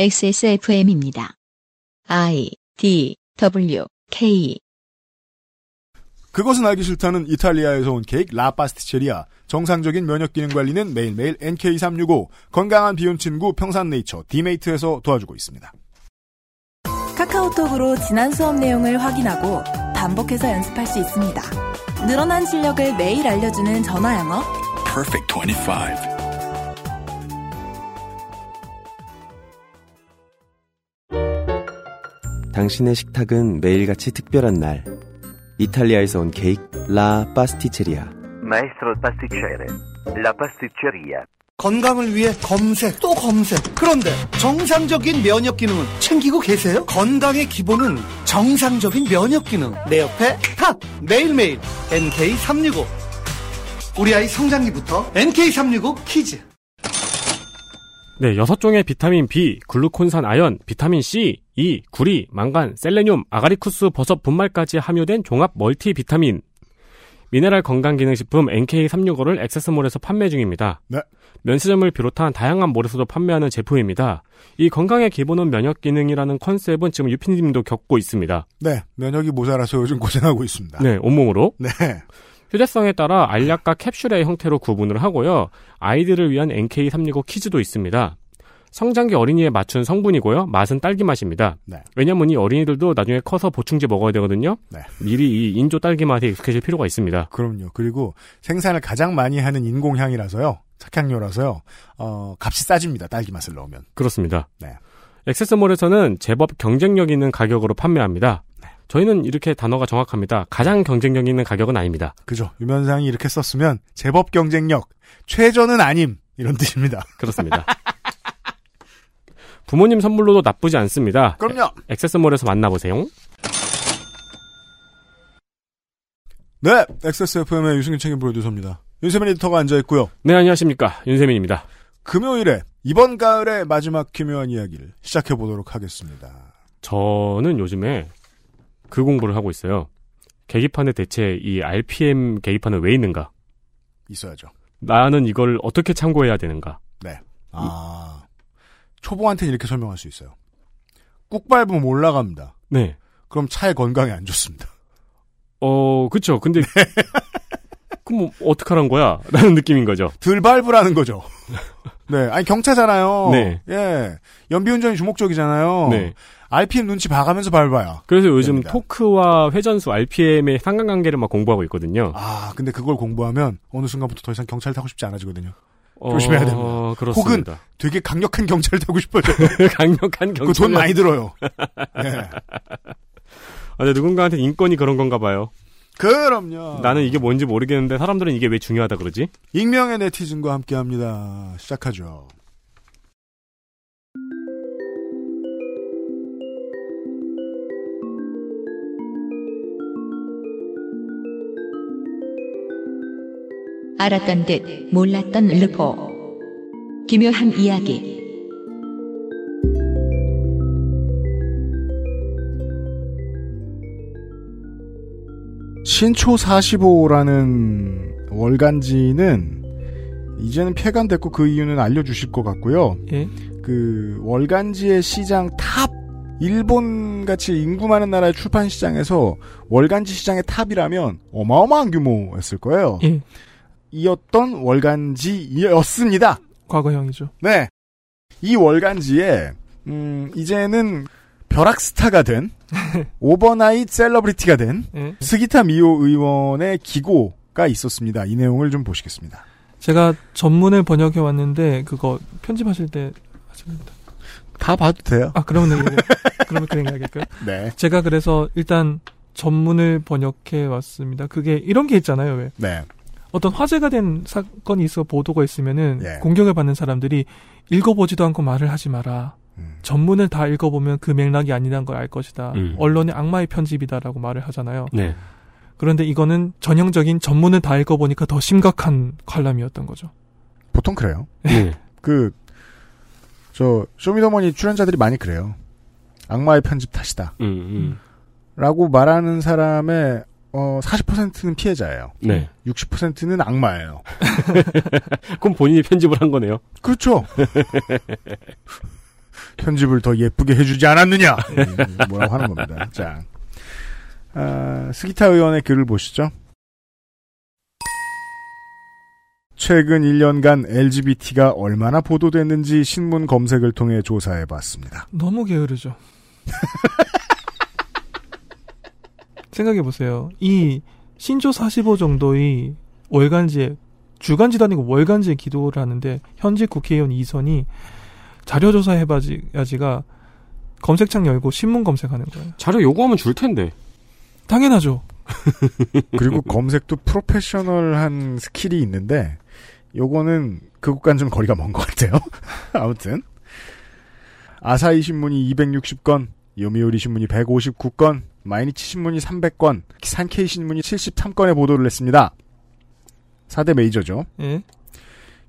XSFM입니다. I D W K 그것은 알기 싫다는 이탈리아에서 온 케이크 라파스티체리아 정상적인 면역 기능 관리는 매일매일 NK365 건강한 비혼 친구 평산네이처 디메이트에서 도와주고 있습니다. 카카오톡으로 지난 수업 내용을 확인하고 반복해서 연습할 수 있습니다. 늘어난 실력을 매일 알려주는 전화 영어. Perfect 25. 당신의 식탁은 매일같이 특별한 날. 이탈리아에서 온 케이크 라 파스티체리아. Maestro pasticcere, la pasticceria. 건강을 위해 검색 또 검색. 그런데 정상적인 면역 기능은 챙기고 계세요? 건강의 기본은 정상적인 면역 기능. 내 옆에 탑 매일매일 NK365. 우리 아이 성장기부터 NK365 키즈. 네, 여섯 종의 비타민 B, 글루콘산 아연, 비타민 C, E, 구리, 망간, 셀레늄, 아가리쿠스 버섯 분말까지 함유된 종합 멀티 비타민. 미네랄 건강기능식품 NK365를 액세스몰에서 판매 중입니다. 네. 면세점을 비롯한 다양한 몰에서도 판매하는 제품입니다. 이 건강의 기본은 면역 기능이라는 컨셉은 지금 유피님도 겪고 있습니다. 네, 면역이 모자라서 요즘 고생하고 있습니다. 네, 온몸으로. 네. 휴대성에 따라 알약과 캡슐의 형태로 구분을 하고요. 아이들을 위한 NK365 키즈도 있습니다. 성장기 어린이에 맞춘 성분이고요. 맛은 딸기 맛입니다. 네. 왜냐면 이 어린이들도 나중에 커서 보충제 먹어야 되거든요. 네. 미리 이 인조 딸기 맛에 익숙해질 필요가 있습니다. 그럼요. 그리고 생산을 가장 많이 하는 인공향이라서요. 착향료라서요. 어, 값이 싸집니다. 딸기 맛을 넣으면. 그렇습니다. 네. 액세스몰에서는 제법 경쟁력 있는 가격으로 판매합니다. 저희는 이렇게 단어가 정확합니다. 가장 경쟁력 있는 가격은 아닙니다. 그죠. 유면상이 이렇게 썼으면 제법 경쟁력, 최저는 아님 이런 뜻입니다. 그렇습니다. 부모님 선물로도 나쁘지 않습니다. 그럼요. 액세스몰에서 만나보세요. 네, XSFM의 유승균 책임 프로듀서입니다. 윤세민 에디터가 앉아있고요. 네, 안녕하십니까. 윤세민입니다. 금요일에 이번 가을의 마지막 기묘한 이야기를 시작해보도록 하겠습니다. 저는 요즘에 그 공부를 하고 있어요. 계기판에 대체 이 RPM 계기판은 왜 있는가? 있어야죠. 나는 이걸 어떻게 참고해야 되는가? 네. 아, 초보한테는 이렇게 설명할 수 있어요. 꾹 밟으면 올라갑니다. 네. 그럼 차의 건강에 안 좋습니다. 어, 그쵸. 근데, 네. 그럼 뭐, 어떡하란 거야? 라는 느낌인 거죠. 덜 밟으라는 거죠. 네. 아니, 경차잖아요. 네. 예. 연비운전이 주목적이잖아요. 네. RPM 눈치 봐가면서 밟아야. 그래서 요즘 됩니다. 토크와 회전수, RPM의 상관관계를 막 공부하고 있거든요. 아, 근데 그걸 공부하면 어느 순간부터 더 이상 경찰 타고 싶지 않아지거든요. 어, 조심해야 됩니다. 그렇습니다. 되게 강력한 경찰 타고 싶어져요. 강력한 경찰. 그돈 많이 들어요. 네. 아, 근데 누군가한테 인권이 그런 건가 봐요. 그럼요. 나는 이게 뭔지 모르겠는데 사람들은 이게 왜 중요하다 그러지? 익명의 네티즌과 함께 합니다. 시작하죠. 알았던 듯 몰랐던 르포 기묘한 이야기 신초 45라는 월간지는 이제는 폐간됐고 그 이유는 알려주실 것 같고요. 예. 그 월간지의 시장 탑 일본 같이 인구 많은 나라의 출판 시장에서 월간지 시장의 탑이라면 어마어마한 규모였을 거예요. 예. 이었던 월간지였습니다. 과거형이죠. 네. 이 월간지에 음 이제는 벼락 스타가 된 overnight celebrity가 된 예. 스기타 미오 의원의 기고가 있었습니다. 이 내용을 좀 보시겠습니다. 제가 전문을 번역해 왔는데 그거 편집하실 때 하십니다. 다 봐도 돼요. 아 그러면 그러면 그냥 해야겠고요. 네. 제가 그래서 일단 전문을 번역해 왔습니다. 그게 이런 게 있잖아요. 왜 네. 어떤 화제가 된 사건이 있어 보도가 있으면은 예. 공격을 받는 사람들이 읽어보지도 않고 말을 하지 마라. 음. 전문을 다 읽어보면 그 맥락이 아니란 걸 알 것이다. 음. 언론의 악마의 편집이다라고 말을 하잖아요. 네. 그런데 이거는 전형적인 전문을 다 읽어보니까 더 심각한 관람이었던 거죠. 보통 그래요. 네. 그, 저, 쇼미더머니 출연자들이 많이 그래요. 악마의 편집 탓이다. 음, 음. 라고 말하는 사람의, 어, 40%는 피해자예요. 네. 60%는 악마예요. 그럼 본인이 편집을 한 거네요. 그렇죠. 편집을 더 예쁘게 해주지 않았느냐? 음, 뭐라고 하는 겁니다. 자, 아, 스기타 의원의 글을 보시죠. 최근 1년간 LGBT가 얼마나 보도됐는지 신문 검색을 통해 조사해 봤습니다. 너무 게으르죠. 생각해 보세요. 이 신조 45 정도의 월간지에 주간지도 아니고 월간지에 기고를 하는데 현직 국회의원 이선이 자료조사 해봐야지가 검색창 열고 신문 검색하는 거예요. 자료 요구하면 줄 텐데. 당연하죠. 그리고 검색도 프로페셔널한 스킬이 있는데 요거는 그것과는 좀 거리가 먼 것 같아요. 아무튼 아사히 신문이 260건, 요미우리 신문이 159건, 마이니치 신문이 300건, 산케이 신문이 73건의 보도를 했습니다. 4대 메이저죠. 예.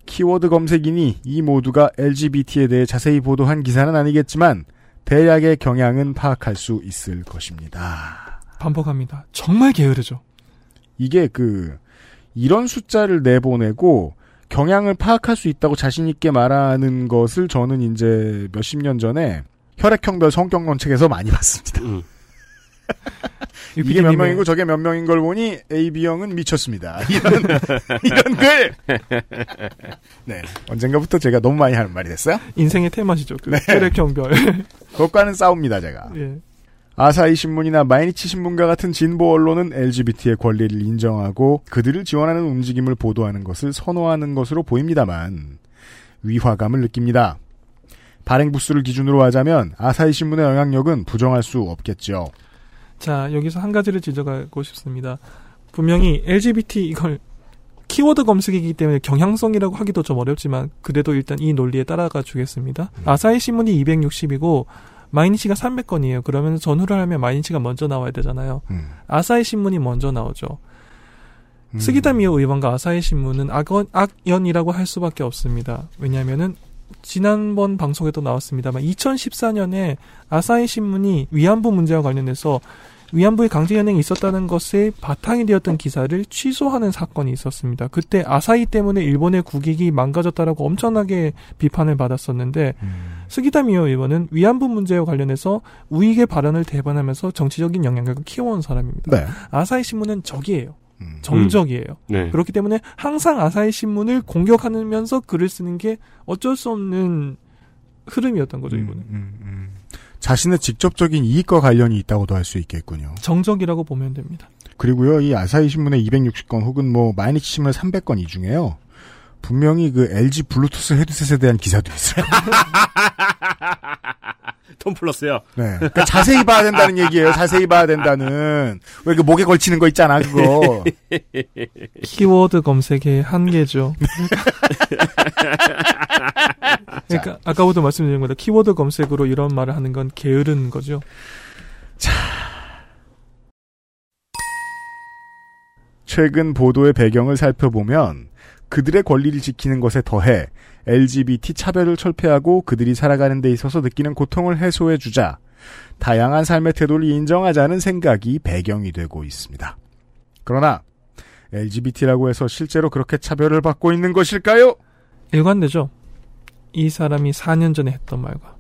키워드 검색이니 이 모두가 LGBT에 대해 자세히 보도한 기사는 아니겠지만 대략의 경향은 파악할 수 있을 것입니다. 반복합니다. 정말 게으르죠. 이게 그 이런 숫자를 내보내고 경향을 파악할 수 있다고 자신 있게 말하는 것을 저는 이제 몇십 년 전에 혈액형별 성격론 책에서 많이 봤습니다. 음. 이게 몇 명이고 저게 몇 명인 걸 보니 AB형은 미쳤습니다. 이런 이런 글. 네. 언젠가부터 제가 너무 많이 하는 말이 됐어요. 인생의 테마시죠. 그 네. 혈액형별. 그것과는 싸웁니다, 제가. 예. 아사히 신문이나 마이니치 신문과 같은 진보 언론은 LGBT의 권리를 인정하고 그들을 지원하는 움직임을 보도하는 것을 선호하는 것으로 보입니다만 위화감을 느낍니다. 발행 부수를 기준으로 하자면 아사히 신문의 영향력은 부정할 수 없겠죠. 자, 여기서 한 가지를 지적하고 싶습니다. 분명히 LGBT 이걸 키워드 검색이기 때문에 경향성이라고 하기도 좀 어렵지만 그래도 일단 이 논리에 따라가 주겠습니다. 아사히 신문이 260이고 마이니치가 300건이에요. 그러면 전후를 하면 마이니치가 먼저 나와야 되잖아요. 음. 아사히 신문이 먼저 나오죠. 음. 스기다미오 의원과 아사히 신문은 악언, 악연이라고 할 수밖에 없습니다. 왜냐하면은 지난번 방송에도 나왔습니다만 2014년에 아사히 신문이 위안부 문제와 관련해서 위안부의 강제 연행이 있었다는 것에 바탕이 되었던 기사를 취소하는 사건이 있었습니다. 그때 아사히 때문에 일본의 국익이 망가졌다라고 엄청나게 비판을 받았었는데 음. 스기다미오 의원은 위안부 문제와 관련해서 우익의 발언을 대반하면서 정치적인 영향력을 키워온 사람입니다. 네. 아사히 신문은 적이에요. 음. 정적이에요. 네. 그렇기 때문에 항상 아사히 신문을 공격하면서 글을 쓰는 게 어쩔 수 없는 흐름이었던 거죠. 음, 음, 음. 자신의 직접적인 이익과 관련이 있다고도 할 수 있겠군요. 정적이라고 보면 됩니다. 그리고요, 이 아사히 신문의 260건 혹은 뭐 마이니치 신문의 300건 이 중에요. 분명히 그 LG 블루투스 헤드셋에 대한 기사도 있어요. 톰 플러스요. 네. 그러니까 자세히 봐야 된다는 얘기예요. 자세히 봐야 된다는. 왜 그 목에 걸치는 거 있잖아, 그거. 키워드 검색의 한계죠. 그러니까 아까부터 말씀드린 거다. 키워드 검색으로 이런 말을 하는 건 게으른 거죠. 최근 보도의 배경을 살펴보면 그들의 권리를 지키는 것에 더해 LGBT 차별을 철폐하고 그들이 살아가는 데 있어서 느끼는 고통을 해소해 주자 다양한 삶의 태도를 인정하자는 생각이 배경이 되고 있습니다. 그러나 LGBT라고 해서 실제로 그렇게 차별을 받고 있는 것일까요? 일관되죠. 이 사람이 4년 전에 했던 말과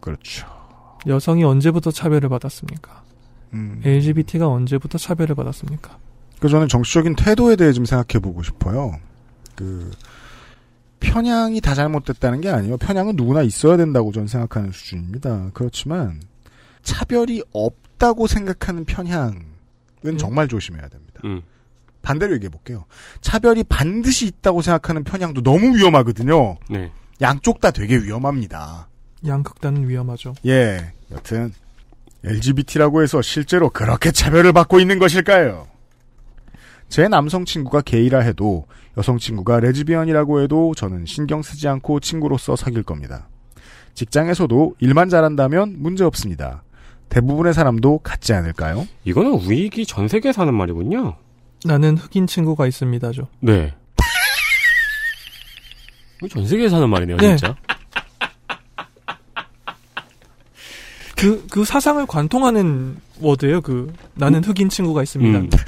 그렇죠. 여성이 언제부터 차별을 받았습니까? 음. LGBT가 언제부터 차별을 받았습니까? 그 저는 정치적인 태도에 대해 좀 생각해 보고 싶어요. 그 편향이 다 잘못됐다는 게 아니에요. 편향은 누구나 있어야 된다고 저는 생각하는 수준입니다. 그렇지만 차별이 없다고 생각하는 편향은 정말 조심해야 됩니다. 음. 반대로 얘기해 볼게요. 차별이 반드시 있다고 생각하는 편향도 너무 위험하거든요. 네. 양쪽 다 되게 위험합니다. 양극단은 위험하죠. 예, 여튼 LGBT라고 해서 실제로 그렇게 차별을 받고 있는 것일까요? 제 남성 친구가 게이라 해도 여성 친구가 레즈비언이라고 해도 저는 신경 쓰지 않고 친구로서 사귈 겁니다. 직장에서도 일만 잘한다면 문제 없습니다. 대부분의 사람도 같지 않을까요? 이거는 우익이 전 세계에서 하는 말이군요. 나는 흑인 친구가 있습니다죠. 네. 전 세계에서 하는 말이네요, 네. 진짜. 그, 그 사상을 관통하는 word예요. 그 나는 흑인 친구가 있습니다. 음.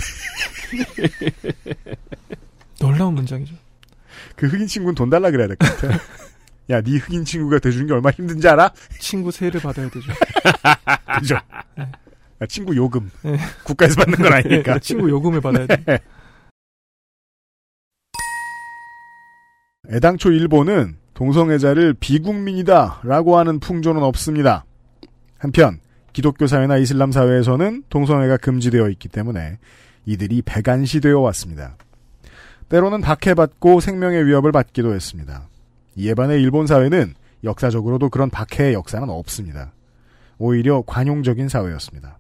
놀라운 문장이죠. 그 흑인 친구는 돈 달라 그래야 될 것 같아요. 야, 네 흑인 친구가 돼주는 게 얼마나 힘든지 알아? 친구 세를 받아야 되죠. 그죠? 야, 친구 요금. 네. 국가에서 받는 건 아니니까. 친구 요금을 받아야 돼. 애당초 일본은 동성애자를 비국민이다 라고 하는 풍조는 없습니다. 한편 기독교 사회나 이슬람 사회에서는 동성애가 금지되어 있기 때문에 이들이 배간시되어 왔습니다. 때로는 박해받고 생명의 위협을 받기도 했습니다. 이에 반해 일본 사회는 역사적으로도 그런 박해의 역사는 없습니다. 오히려 관용적인 사회였습니다.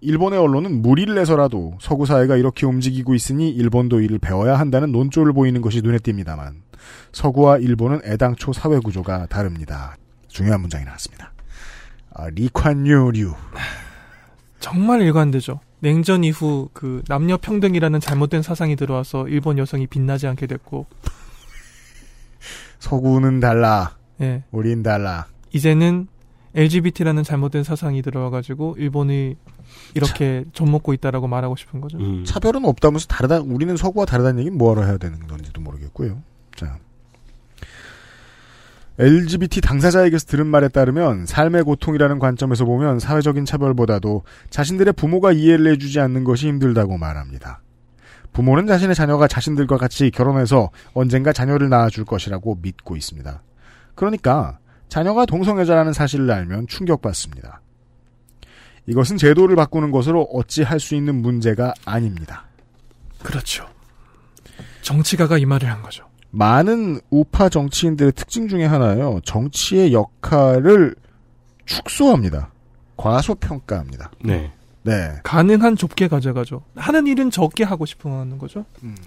일본의 언론은 무리를 내서라도 서구 사회가 이렇게 움직이고 있으니 일본도 이를 배워야 한다는 논조를 보이는 것이 눈에 띕니다만 서구와 일본은 애당초 사회 구조가 다릅니다. 중요한 문장이 나왔습니다. 아, 리콴유류 정말 일관되죠. 냉전 이후 그 남녀 평등이라는 잘못된 사상이 들어와서 일본 여성이 빛나지 않게 됐고, 서구는 달라, 예. 우린 달라. 이제는 LGBT라는 잘못된 사상이 들어와가지고 일본이 이렇게 좀 먹고 있다라고 말하고 싶은 거죠. 음. 차별은 없다면서 다르다, 우리는 서구와 다르다는 얘기는 뭐하러 해야 되는 건지도 모르겠고요. 자. LGBT 당사자에게서 들은 말에 따르면 삶의 고통이라는 관점에서 보면 사회적인 차별보다도 자신들의 부모가 이해를 해주지 않는 것이 힘들다고 말합니다. 부모는 자신의 자녀가 자신들과 같이 결혼해서 언젠가 자녀를 낳아줄 것이라고 믿고 있습니다. 그러니까 자녀가 동성애자라는 사실을 알면 충격받습니다. 이것은 제도를 바꾸는 것으로 어찌 할 수 있는 문제가 아닙니다. 그렇죠. 정치가가 이 말을 한 거죠. 많은 우파 정치인들의 특징 중에 하나예요. 정치의 역할을 축소합니다. 과소평가합니다. 네. 네. 가능한 좁게 가져가죠. 하는 일은 적게 하고 싶어 하는 거죠.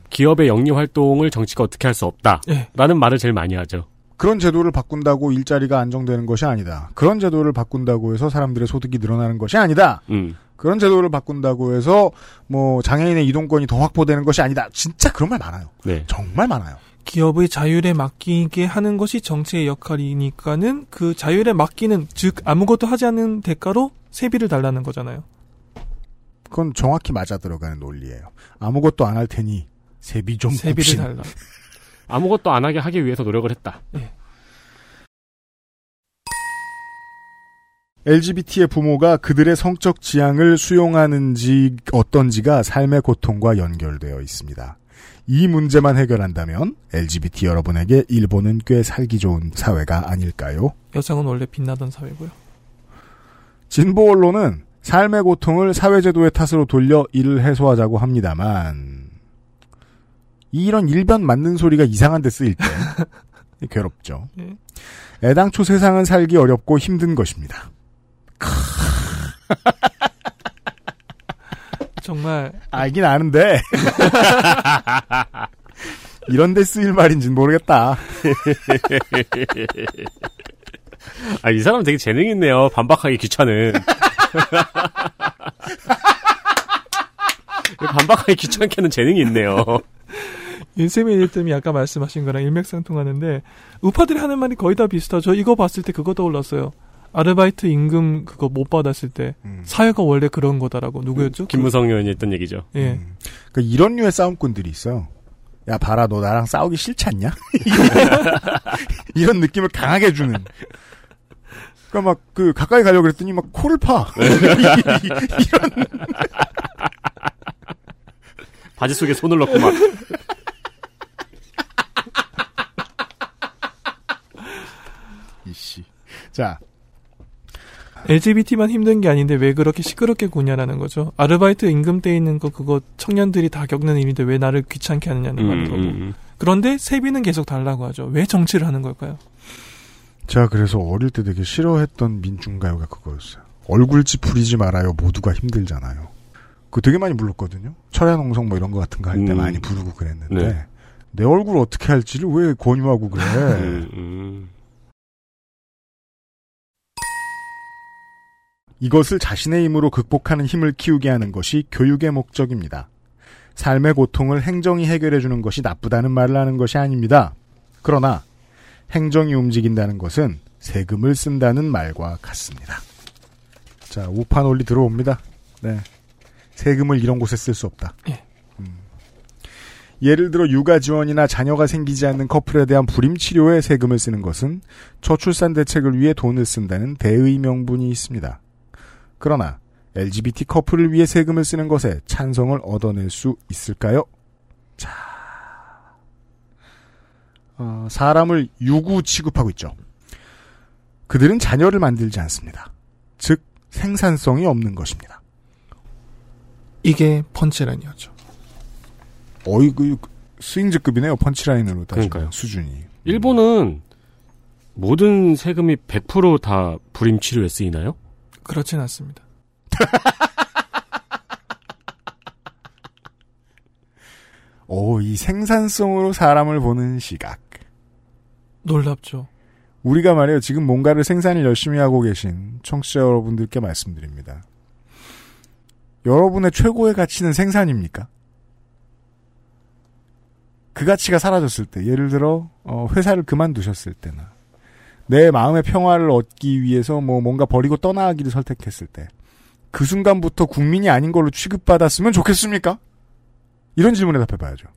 기업의 영리 활동을 정치가 어떻게 할 수 없다. 예. 라는 말을 제일 많이 하죠. 그런 제도를 바꾼다고 일자리가 안정되는 것이 아니다. 그런 제도를 바꾼다고 해서 사람들의 소득이 늘어나는 것이 아니다. 음. 그런 제도를 바꾼다고 해서 뭐 장애인의 이동권이 더 확보되는 것이 아니다. 진짜 그런 말 많아요. 네. 정말 많아요. 기업의 자율에 맡기게 하는 것이 정치의 역할이니까는 그 자율에 맡기는 즉 아무것도 하지 않는 대가로 세비를 달라는 거잖아요. 그건 정확히 맞아 들어가는 논리예요. 아무것도 안 할 테니 세비 좀 세비를 굽신. 달라. 아무것도 안 하게 하기 위해서 노력을 했다. LGBT의 부모가 그들의 성적 지향을 수용하는지 어떤지가 삶의 고통과 연결되어 있습니다. 이 문제만 해결한다면 LGBT 여러분에게 일본은 꽤 살기 좋은 사회가 아닐까요? 여성은 원래 빛나던 사회고요. 진보 언론은 삶의 고통을 사회제도의 탓으로 돌려 이를 해소하자고 합니다만 이런 일변 맞는 소리가 이상한 데 쓰일 때 괴롭죠. 예. 애당초 세상은 살기 어렵고 힘든 것입니다. 정말 알긴 아는데 이런 데 쓰일 말인지는 모르겠다. 아, 이 사람 되게 재능 있네요. 반박하기 귀찮은. 반박하기 귀찮게 하는 재능이 있네요. 윤세민 일뜸이 아까 말씀하신 거랑 일맥상통하는데 우파들이 하는 말이 거의 다 비슷하죠. 이거 봤을 때 그거 떠올랐어요. 아르바이트 임금 그거 못 받았을 때 사회가 원래 그런 거다라고 누구였죠? 김무성 의원이 했던 얘기죠. 그- 예. 음. 그러니까 이런 류의 싸움꾼들이 있어요. 야 봐라 너 나랑 싸우기 싫지 않냐? 이런 느낌을 강하게 주는. 그러니까 막 그 가까이 가려고 그랬더니 막 코를 파. 이런 바지 속에 손을 넣고 막. 이씨. 자 LGBT만 힘든 게 아닌데 왜 그렇게 시끄럽게 구냐라는 거죠. 아르바이트 임금 떼 있는 거 그거 청년들이 다 겪는 일인데 왜 나를 귀찮게 하느냐는 음, 말인 거고. 음, 그런데 세비는 계속 달라고 하죠. 왜 정치를 하는 걸까요? 제가 그래서 어릴 때 되게 싫어했던 민중가요가 그거였어요. 얼굴 찌푸리지 말아요. 모두가 힘들잖아요. 그 되게 많이 불렀거든요. 철야농성 뭐 이런 거 같은 거 할때 음. 많이 부르고 그랬는데 네. 내 얼굴 어떻게 할지를 왜 권유하고 그래? 음, 이것을 자신의 힘으로 극복하는 힘을 키우게 하는 것이 교육의 목적입니다. 삶의 고통을 행정이 해결해 주는 것이 나쁘다는 말을 하는 것이 아닙니다. 그러나 행정이 움직인다는 것은 세금을 쓴다는 말과 같습니다. 자, 우파 논리 들어옵니다. 네. 세금을 이런 곳에 쓸 수 없다. 예. 음. 예를 들어 육아 지원이나 자녀가 생기지 않는 커플에 대한 불임 치료에 세금을 쓰는 것은 저출산 대책을 위해 돈을 쓴다는 대의 명분이 있습니다. 그러나 LGBT 커플을 위해 세금을 쓰는 것에 찬성을 얻어낼 수 있을까요? 자, 어, 사람을 유구 취급하고 있죠. 그들은 자녀를 만들지 않습니다. 즉 생산성이 없는 것입니다. 이게 펀치라인이었죠. 어이 그 스윙즈급이네요 펀치라인으로 따지면 그러니까요. 수준이. 일본은 모든 세금이 100%다 불임 치료에 쓰이나요? 그렇진 않습니다. 오, 이 생산성으로 사람을 보는 시각. 놀랍죠. 우리가 말이에요. 지금 뭔가를 생산을 열심히 하고 계신 청취자 여러분들께 말씀드립니다. 여러분의 최고의 가치는 생산입니까? 그 가치가 사라졌을 때, 예를 들어 어, 회사를 그만두셨을 때나 내 마음의 평화를 얻기 위해서 뭐 뭔가 버리고 떠나기를 선택했을 때, 그 순간부터 국민이 아닌 걸로 취급받았으면 좋겠습니까? 이런 질문에 답해봐야죠.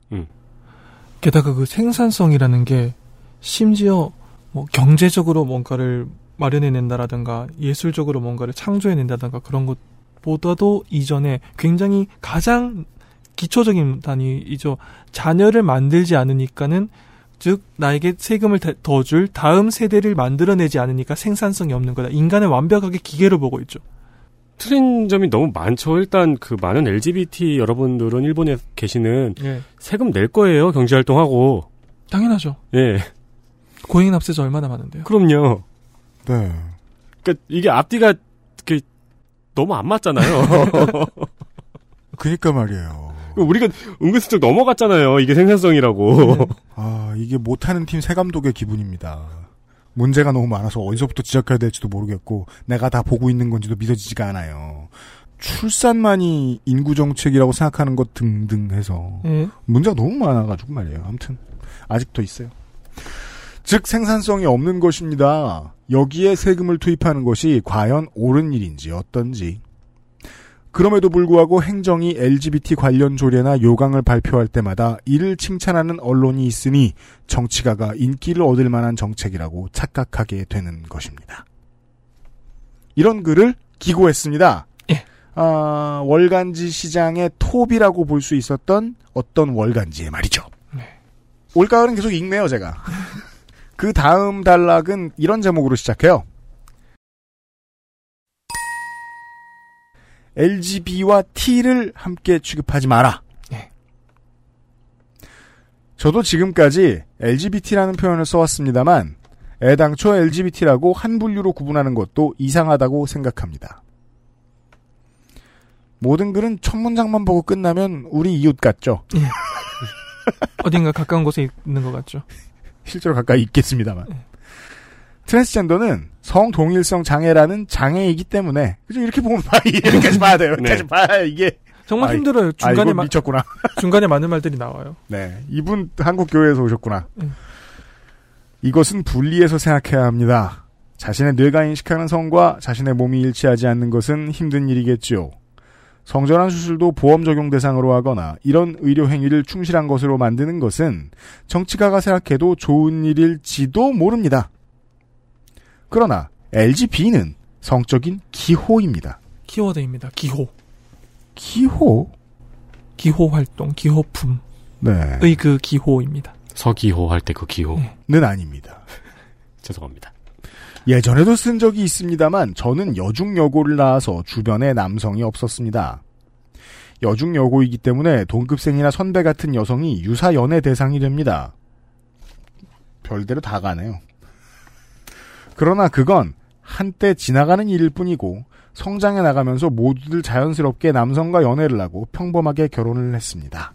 게다가 그 생산성이라는 게 심지어 뭐 경제적으로 뭔가를 마련해낸다라든가 예술적으로 뭔가를 창조해낸다든가 그런 것보다도 이전에 굉장히 가장 기초적인 단위이죠. 자녀를 만들지 않으니까는 즉 나에게 세금을 더 줄 다음 세대를 만들어내지 않으니까 생산성이 없는 거다. 인간을 완벽하게 기계로 보고 있죠. 틀린 점이 너무 많죠. 일단 그 많은 LGBT 여러분들은 일본에 계시는 예. 세금 낼 거예요. 경제 활동하고. 당연하죠. 예. 고액 납세자 얼마나 많은데요. 그럼요. 네. 그러니까 이게 앞뒤가 그 너무 안 맞잖아요. 그니까 말이에요. 우리가 은근슬쩍 넘어갔잖아요. 이게 생산성이라고. 아, 이게 못하는 팀 세감독의 기분입니다. 문제가 너무 많아서 어디서부터 지적해야 될지도 모르겠고, 내가 다 보고 있는 건지도 믿어지지가 않아요. 출산만이 인구 정책이라고 생각하는 것 등등 해서, 예. 문제가 너무 많아가지고 말이에요. 아무튼, 아직도 있어요. 즉, 생산성이 없는 것입니다. 여기에 세금을 투입하는 것이 과연 옳은 일인지 어떤지. 그럼에도 불구하고 행정이 LGBT 관련 조례나 요강을 발표할 때마다 이를 칭찬하는 언론이 있으니 정치가가 인기를 얻을 만한 정책이라고 착각하게 되는 것입니다. 이런 글을 기고했습니다. 예. 아, 월간지 시장의 톱이라고 볼 수 있었던 어떤 월간지의 말이죠. 올가을은 계속 읽네요, 제가. 그 다음 단락은 이런 제목으로 시작해요. LGB와 T를 함께 취급하지 마라. 네. 저도 지금까지 LGBT라는 표현을 써왔습니다만 애당초 LGBT라고 한 분류로 구분하는 것도 이상하다고 생각합니다. 모든 글은 첫 문장만 보고 끝나면 우리 이웃 같죠? 어딘가 가까운 곳에 있는 것 같죠. 실제로 가까이 있겠습니다만. 트랜스젠더는 성동일성 장애라는 장애이기 때문에 그죠 이렇게 보면 봐 이렇게까지 봐야 돼요. 이렇게까지 네. 봐야 이게 정말 아이, 힘들어요. 아 중간에 마- 미쳤구나. 중간에 많은 말들이 나와요. 네, 이분 한국 교회에서 오셨구나. 음. 이것은 분리해서 생각해야 합니다. 자신의 뇌가 인식하는 성과 자신의 몸이 일치하지 않는 것은 힘든 일이겠지요. 성전환 수술도 보험 적용 대상으로 하거나 이런 의료 행위를 충실한 것으로 만드는 것은 정치가가 생각해도 좋은 일일지도 모릅니다. 그러나 LGB는 성적인 기호입니다. 키워드입니다. 기호. 기호? 기호 활동, 기호품의 네. 그 기호입니다. 서기호 할 때 그 기호. 는 아닙니다. 죄송합니다. 예전에도 쓴 적이 있습니다만 저는 여중여고를 나와서 주변에 남성이 없었습니다. 여중여고이기 때문에 동급생이나 선배 같은 여성이 유사 연애 대상이 됩니다. 별대로 다 가네요. 그러나 그건 한때 지나가는 일일 뿐이고 성장해 나가면서 모두들 자연스럽게 남성과 연애를 하고 평범하게 결혼을 했습니다.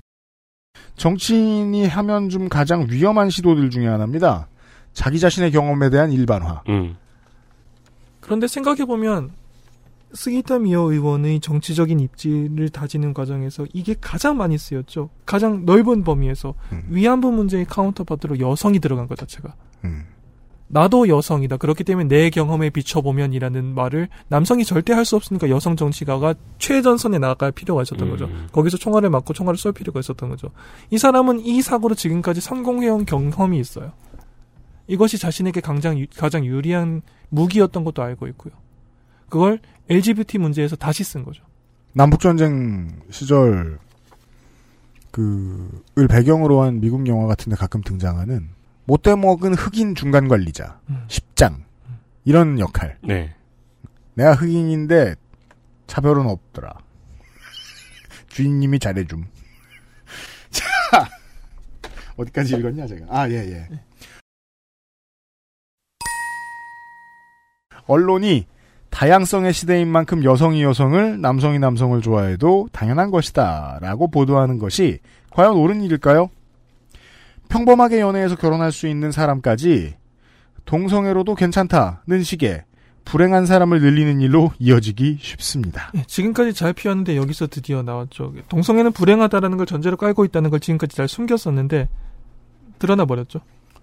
정치인이 하면 좀 가장 위험한 시도들 중에 하나입니다. 자기 자신의 경험에 대한 일반화. 음. 그런데 생각해보면 스기타 미어 의원의 정치적인 입지를 다지는 과정에서 이게 가장 많이 쓰였죠. 가장 넓은 범위에서 음. 위안부 문제의 카운터파트로 여성이 들어간 것 자체가. 음. 나도 여성이다. 그렇기 때문에 내 경험에 비춰보면이라는 말을 남성이 절대 할 수 없으니까 여성 정치가가 최전선에 나갈 필요가 있었던 거죠. 음. 거기서 총알을 맞고 총알을 쏠 필요가 있었던 거죠. 이 사람은 이 사고로 지금까지 성공해온 경험이 있어요. 이것이 자신에게 가장, 유- 가장 유리한 무기였던 것도 알고 있고요. 그걸 LGBT 문제에서 다시 쓴 거죠. 남북전쟁 시절 그 을 배경으로 한 미국 영화 같은데 가끔 등장하는 못돼 먹은 흑인 중간 관리자 음. 십장 이런 역할. 네. 내가 흑인인데 차별은 없더라. 주인님이 잘해줌. 자 어디까지 읽었냐 제가. 아 예 예. 언론이 다양성의 시대인 만큼 여성이 여성을 남성이 남성을 좋아해도 당연한 것이다 라고 보도하는 것이 과연 옳은 일일까요? 평범하게 연애해서 결혼할 수 있는 사람까지 동성애로도 괜찮다는 식의 불행한 사람을 늘리는 일로 이어지기 쉽습니다. 예, 지금까지 잘 피웠는데 여기서 드디어 나왔죠. 동성애는 불행하다라는 걸 전제로 깔고 있다는 걸 지금까지 잘 숨겼었는데 드러나 버렸죠.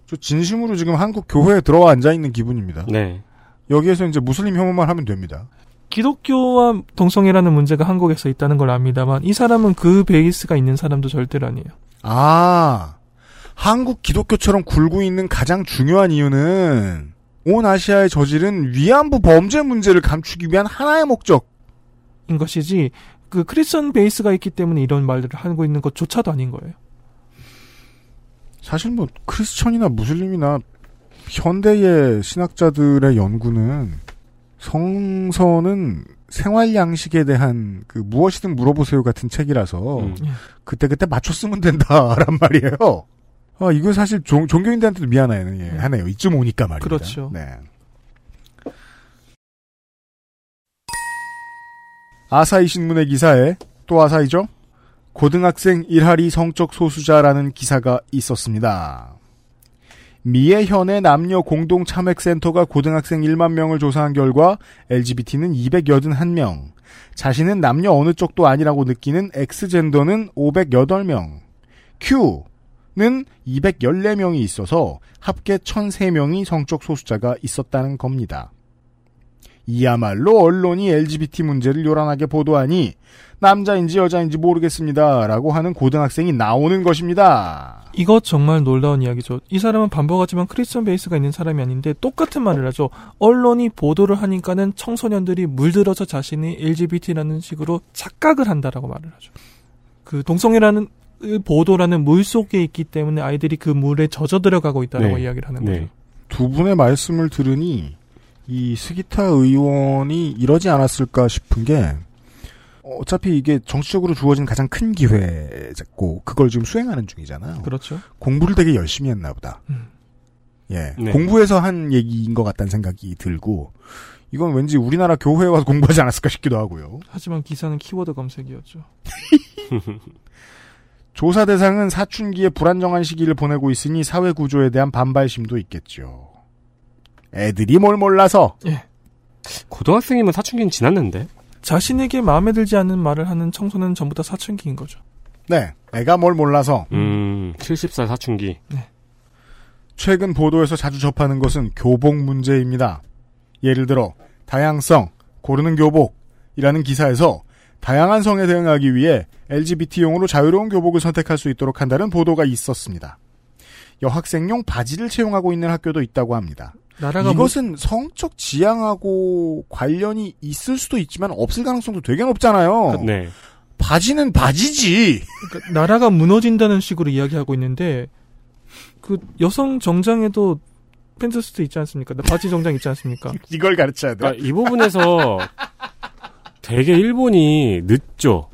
저 진심으로 지금 한국 교회에 들어와 앉아 있는 기분입니다. 네. 여기에서 이제 무슬림 혐오만 하면 됩니다. 기독교와 동성애라는 문제가 한국에서 있다는 걸 압니다만 이 사람은 그 베이스가 있는 사람도 절대로 아니에요. 아, 한국 기독교처럼 굴고 있는 가장 중요한 이유는 온 아시아에 저지른 위안부 범죄 문제를 감추기 위한 하나의 목적. 인 것이지 그 크리스천 베이스가 있기 때문에 이런 말들을 하고 있는 것조차도 아닌 거예요. 사실 뭐 크리스천이나 무슬림이나 현대의 신학자들의 연구는 성서는 생활 양식에 대한 그 무엇이든 물어보세요 같은 책이라서 음. 그때그때 맞춰 쓰면 된다란 말이에요. 아, 이거 사실 종, 종교인들한테도 미안해요. 예, 하네요. 이쯤 오니까 말입니다. 그렇죠. 네. 아사히 신문의 기사에 또 아사히죠? 고등학생 일할이 성적 소수자라는 기사가 있었습니다. 미애현의 남녀 공동 참액센터가 고등학생 1만 명을 조사한 결과 LGBT는 281명, 자신은 남녀 어느 쪽도 아니라고 느끼는 X젠더는 508명, Q 는 214명이 있어서 합계 1003명이 성적 소수자가 있었다는 겁니다. 이야말로 언론이 LGBT 문제를 요란하게 보도하니 남자인지 여자인지 모르겠습니다. 라고 하는 고등학생이 나오는 것입니다. 이것 정말 놀라운 이야기죠. 이 사람은 반복하지만 크리스천 베이스가 있는 사람이 아닌데 똑같은 말을 하죠. 언론이 보도를 하니까는 청소년들이 물들어서 자신이 LGBT라는 식으로 착각을 한다라고 말을 하죠. 그 동성애라는 보도라는 물 속에 있기 때문에 아이들이 그 물에 젖어 들어가고 있다라고 네. 이야기를 하는 네. 거죠. 두 분의 말씀을 들으니 이 스기타 의원이 이러지 않았을까 싶은 게 어차피 이게 정치적으로 주어진 가장 큰 기회고 그걸 지금 수행하는 중이잖아요. 그렇죠. 공부를 되게 열심히 했나 보다. 음. 예, 네. 공부해서 한 얘기인 것 같다는 생각이 들고 이건 왠지 우리나라 교회에 와서 공부하지 않았을까 싶기도 하고요. 하지만 기사는 키워드 검색이었죠. 조사 대상은 사춘기에 불안정한 시기를 보내고 있으니 사회 구조에 대한 반발심도 있겠죠. 애들이 뭘 몰라서 고등학생이면 사춘기는 지났는데. 자신에게 마음에 들지 않는 말을 하는 청소는 전부 다 사춘기인 거죠. 네, 애가 뭘 몰라서 음, 70살 사춘기. 최근 보도에서 자주 접하는 것은 교복 문제입니다. 예를 들어 다양성, 고르는 교복이라는 기사에서 다양한 성에 대응하기 위해 LGBT용으로 자유로운 교복을 선택할 수 있도록 한다는 보도가 있었습니다. 여학생용 바지를 채용하고 있는 학교도 있다고 합니다. 나라가 뭐- 이것은 성적 지향하고 관련이 있을 수도 있지만 없을 가능성도 되게 높잖아요. 네. 바지는 바지지. 그러니까 나라가 무너진다는 식으로 이야기하고 있는데 그 여성 정장에도 pants suit 있지 않습니까? 바지 정장 있지 않습니까? 이걸 가르쳐야 돼. 그러니까 이 부분에서 되게 일본이 늦죠.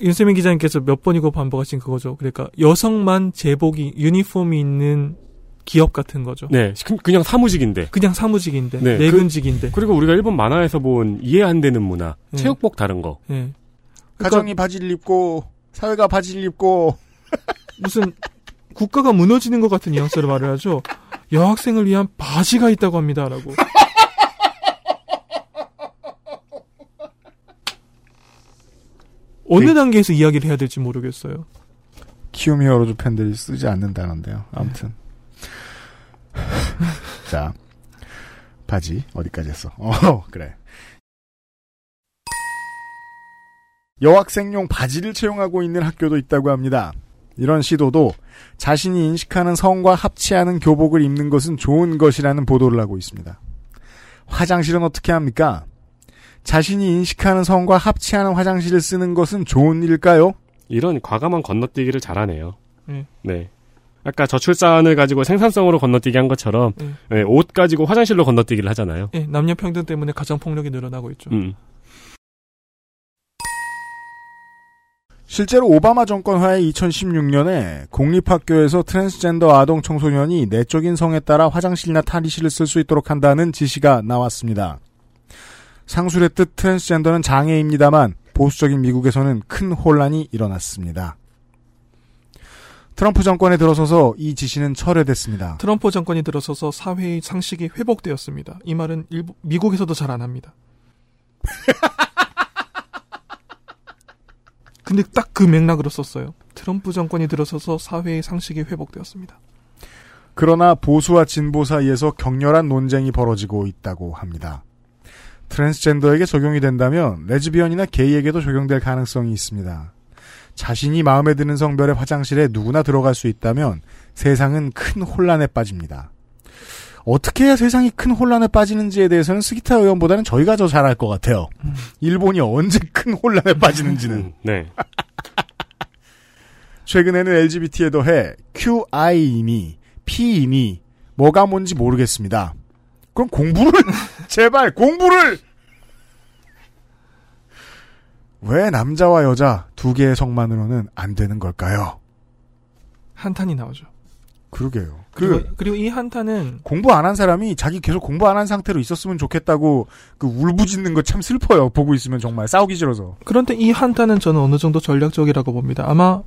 윤세민 기자님께서 몇 번이고 반복하신 그거죠. 그러니까 여성만 제복이 유니폼이 있는 기업 같은 거죠. 네, 그- 그냥 사무직인데. 그냥 사무직인데 네, 내근직인데. 그 리고 우리가 일본 만화에서 본 이해 안 되는 문화, 네. 체육복 다른 거. 예. 가정이 바지를 입고 사회가 바지를 입고 무슨 국가가 무너지는 것 같은 뉘앙스로 말을 하죠. 여학생을 위한 바지가 있다고 합니다라고. 어느 단계에서 이야기를 해야 될지 모르겠어요. 키움 히어로즈 팬들이 쓰지 않는다는데요. 아무튼 자, 바지 어디까지 했어? 어, 그래. 여학생용 바지를 채용하고 있는 학교도 있다고 합니다. 이런 시도도 자신이 인식하는 성과 합치하는 교복을 입는 것은 좋은 것이라는 보도를 하고 있습니다. 화장실은 어떻게 합니까? 자신이 인식하는 성과 합치하는 화장실을 쓰는 것은 좋은 일일까요? 이런 과감한 건너뛰기를 잘하네요. 네. 네. 아까 저출산을 가지고 생산성으로 건너뛰기 한 것처럼 네. 네, 옷 가지고 화장실로 건너뛰기를 하잖아요. 예, 남녀 평등 때문에 가정 폭력이 늘어나고 있죠. 음. 실제로 오바마 정권 하에 2016년에 공립학교에서 트랜스젠더 아동 청소년이 내적인 성에 따라 화장실이나 탈의실을 쓸 수 있도록 한다는 지시가 나왔습니다. 상술의 뜻 트랜스젠더는 장애입니다만 보수적인 미국에서는 큰 혼란이 일어났습니다. 트럼프 정권에 들어서서 이 지시는 철회됐습니다. 트럼프 정권이 들어서서 사회의 상식이 회복되었습니다. 이 말은 일부, 미국에서도 잘 안 합니다. 근데 딱 그 맥락으로 썼어요. 트럼프 정권이 들어서서 사회의 상식이 회복되었습니다. 그러나 보수와 진보 사이에서 격렬한 논쟁이 벌어지고 있다고 합니다. 트랜스젠더에게 적용이 된다면 레즈비언이나 게이에게도 적용될 가능성이 있습니다. 자신이 마음에 드는 성별의 화장실에 누구나 들어갈 수 있다면 세상은 큰 혼란에 빠집니다. 어떻게 해야 세상이 큰 혼란에 빠지는지에 대해서는 스기타 의원보다는 저희가 더 잘 알 것 같아요. 일본이 언제 큰 혼란에 빠지는지는. 음, 네. 최근에는 LGBT에 더해 QI이니 P이니 뭐가 뭔지 모르겠습니다. 그럼 공부를 제발 공부를 왜 남자와 여자 두 개의 성만으로는 안 되는 걸까요? 한탄이 나오죠. 그러게요. 그리고, 그 그리고 이 한탄은 공부 안 한 사람이 자기 계속 공부 안 한 상태로 있었으면 좋겠다고 그 울부짖는 거 참 슬퍼요. 보고 있으면 정말 싸우기 싫어서. 그런데 이 한탄은 저는 어느 정도 전략적이라고 봅니다. 아마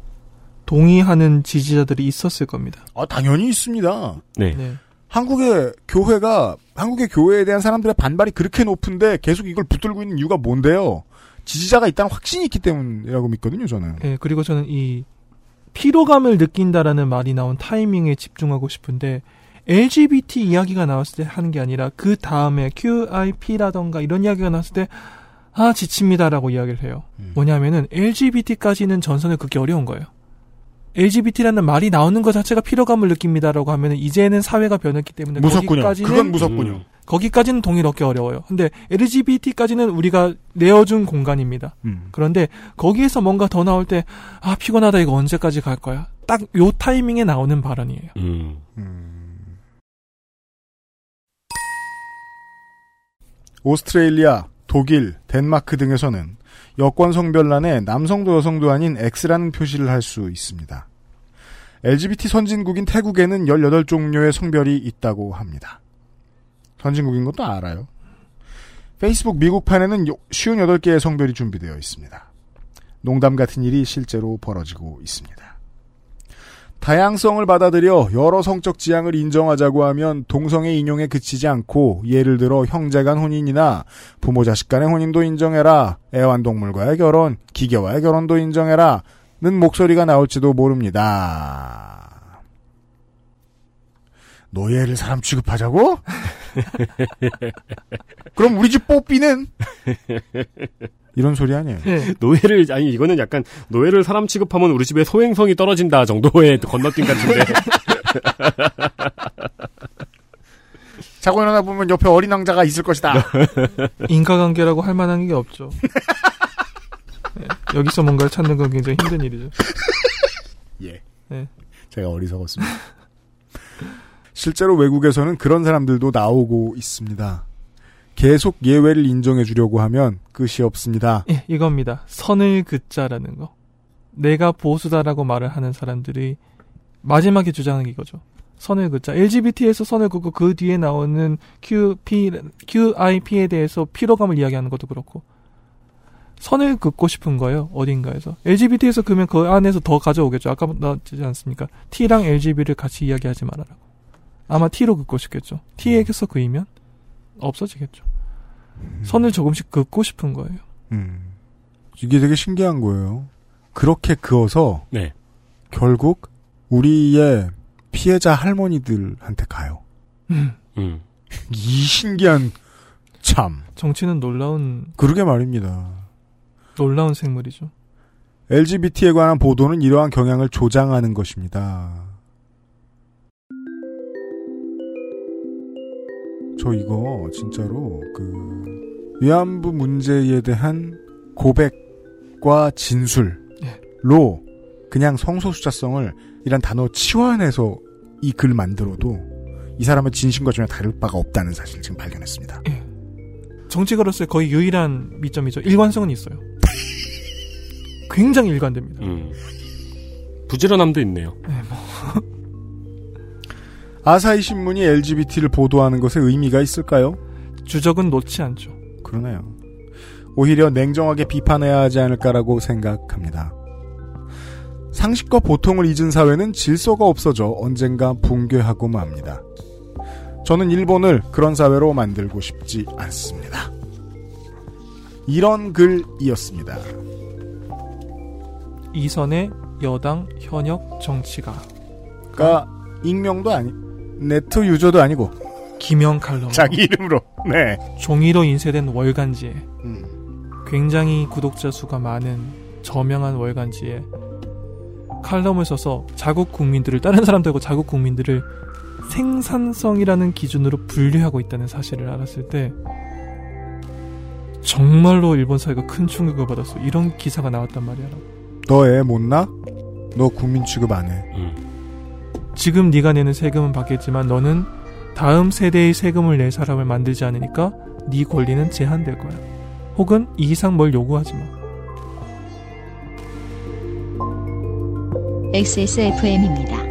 동의하는 지지자들이 있었을 겁니다. 아 당연히 있습니다. 네. 네. 한국의 교회가 한국의 교회에 대한 사람들의 반발이 그렇게 높은데 계속 이걸 붙들고 있는 이유가 뭔데요? 지지자가 있다는 확신이 있기 때문이라고 믿거든요, 저는. 예, 그리고 저는 이 피로감을 느낀다라는 말이 나온 타이밍에 집중하고 싶은데 LGBT 이야기가 나왔을 때 하는 게 아니라 그 다음에 QIP라던가 이런 이야기가 나왔을 때 아, 지칩니다라고 이야기를 해요. 음. 뭐냐면은 LGBT까지는 전선을 긋기 어려운 거예요. LGBT라는 말이 나오는 것 자체가 피로감을 느낍니다라고 하면은 이제는 사회가 변했기 때문에 무섭군요. 거기까지는 그건 무섭군요. 음. 거기까지는 동의를 얻기 어려워요. 근데 LGBT까지는 우리가 내어준 공간입니다. 음. 그런데 거기에서 뭔가 더 나올 때, 아, 피곤하다, 이거 언제까지 갈 거야? 딱 요 타이밍에 나오는 발언이에요. 음. 음. 오스트레일리아, 독일, 덴마크 등에서는 여권 성별란에 남성도 여성도 아닌 X라는 표시를 할 수 있습니다. LGBT 선진국인 태국에는 18종류의 성별이 있다고 합니다. 선진국인 것도 알아요. 페이스북 미국판에는 58개의 성별이 준비되어 있습니다. 농담 같은 일이 실제로 벌어지고 있습니다. 다양성을 받아들여 여러 성적 지향을 인정하자고 하면 동성애 인용에 그치지 않고 예를 들어 형제 간 혼인이나 부모 자식 간의 혼인도 인정해라. 애완동물과의 결혼, 기계와의 결혼도 인정해라. 는 목소리가 나올지도 모릅니다. 노예를 사람 취급하자고? 그럼 우리 집 뽀삐는? 이런 소리 아니에요. 네. 노예를 아니 이거는 약간 노예를 사람 취급하면 우리 집에 소행성이 떨어진다 정도의 건너뛴 같은데. 자고 일어나 보면 옆에 어린 왕자가 있을 것이다. 인과관계라고 할 만한 게 없죠. 네. 여기서 뭔가를 찾는 건 굉장히 힘든 일이죠. 예. 네. 제가 어리석었습니다. 실제로 외국에서는 그런 사람들도 나오고 있습니다. 계속 예외를 인정해 주려고 하면 끝이 없습니다. 예, 이겁니다. 선을 긋자라는 거. 내가 보수다라고 말을 하는 사람들이 마지막에 주장하는 이거죠. 선을 긋자. LGBT에서 선을 긋고 그 뒤에 나오는 QP, QIP에 대해서 피로감을 이야기하는 것도 그렇고. 선을 긋고 싶은 거예요. 어딘가에서. LGBT에서 그러면 그 안에서 더 가져오겠죠. 아까 나왔지 않습니까? T랑 LGB를 같이 이야기하지 말아라고. 아마 T로 긋고 싶겠죠. T에게서 그이면 없어지겠죠. 선을 조금씩 긋고 싶은 거예요. 음. 이게 되게 신기한 거예요. 그렇게 그어서 네. 결국 우리의 피해자 할머니들한테 가요. 음, 음. 이 신기한 참. 정치는 놀라운 그러게 말입니다. 놀라운 생물이죠. LGBT에 관한 보도는 이러한 경향을 조장하는 것입니다. 저 이거 진짜로 그 위안부 문제에 대한 고백과 진술로 그냥 성소수자성을 이란 단어 치환해서 이 글 만들어도 이 사람의 진심과 전혀 다를 바가 없다는 사실을 지금 발견했습니다. 정치가로서의 거의 유일한 미점이죠. 일관성은 있어요. 굉장히 일관됩니다. 음. 부지런함도 있네요. 아사히 신문이 LGBT를 보도하는 것에 의미가 있을까요? 주적은 놓지 않죠. 그러네요. 오히려 냉정하게 비판해야 하지 않을까라고 생각합니다. 상식과 보통을 잊은 사회는 질서가 없어져 언젠가 붕괴하고 맙니다. 저는 일본을 그런 사회로 만들고 싶지 않습니다. 이런 글이었습니다. 이선의 여당 현역 정치가 그러니까 익명도 아니 네트 유저도 아니고 김영 칼럼 자기 이름으로 네 종이로 인쇄된 월간지에 음. 굉장히 구독자 수가 많은 저명한 월간지에 칼럼을 써서 자국 국민들을 다른 사람들과 자국 국민들을 생산성이라는 기준으로 분류하고 있다는 사실을 알았을 때 정말로 일본 사회가 큰 충격을 받았어. 이런 기사가 나왔단 말이야. 너애 못나? 너 국민 취급 안 해. 음. 지금 네가 내는 세금은 받겠지만 너는 다음 세대의 세금을 낼 사람을 만들지 않으니까 네 권리는 제한될 거야. 혹은 이 이상 뭘 요구하지 마. XSFM입니다.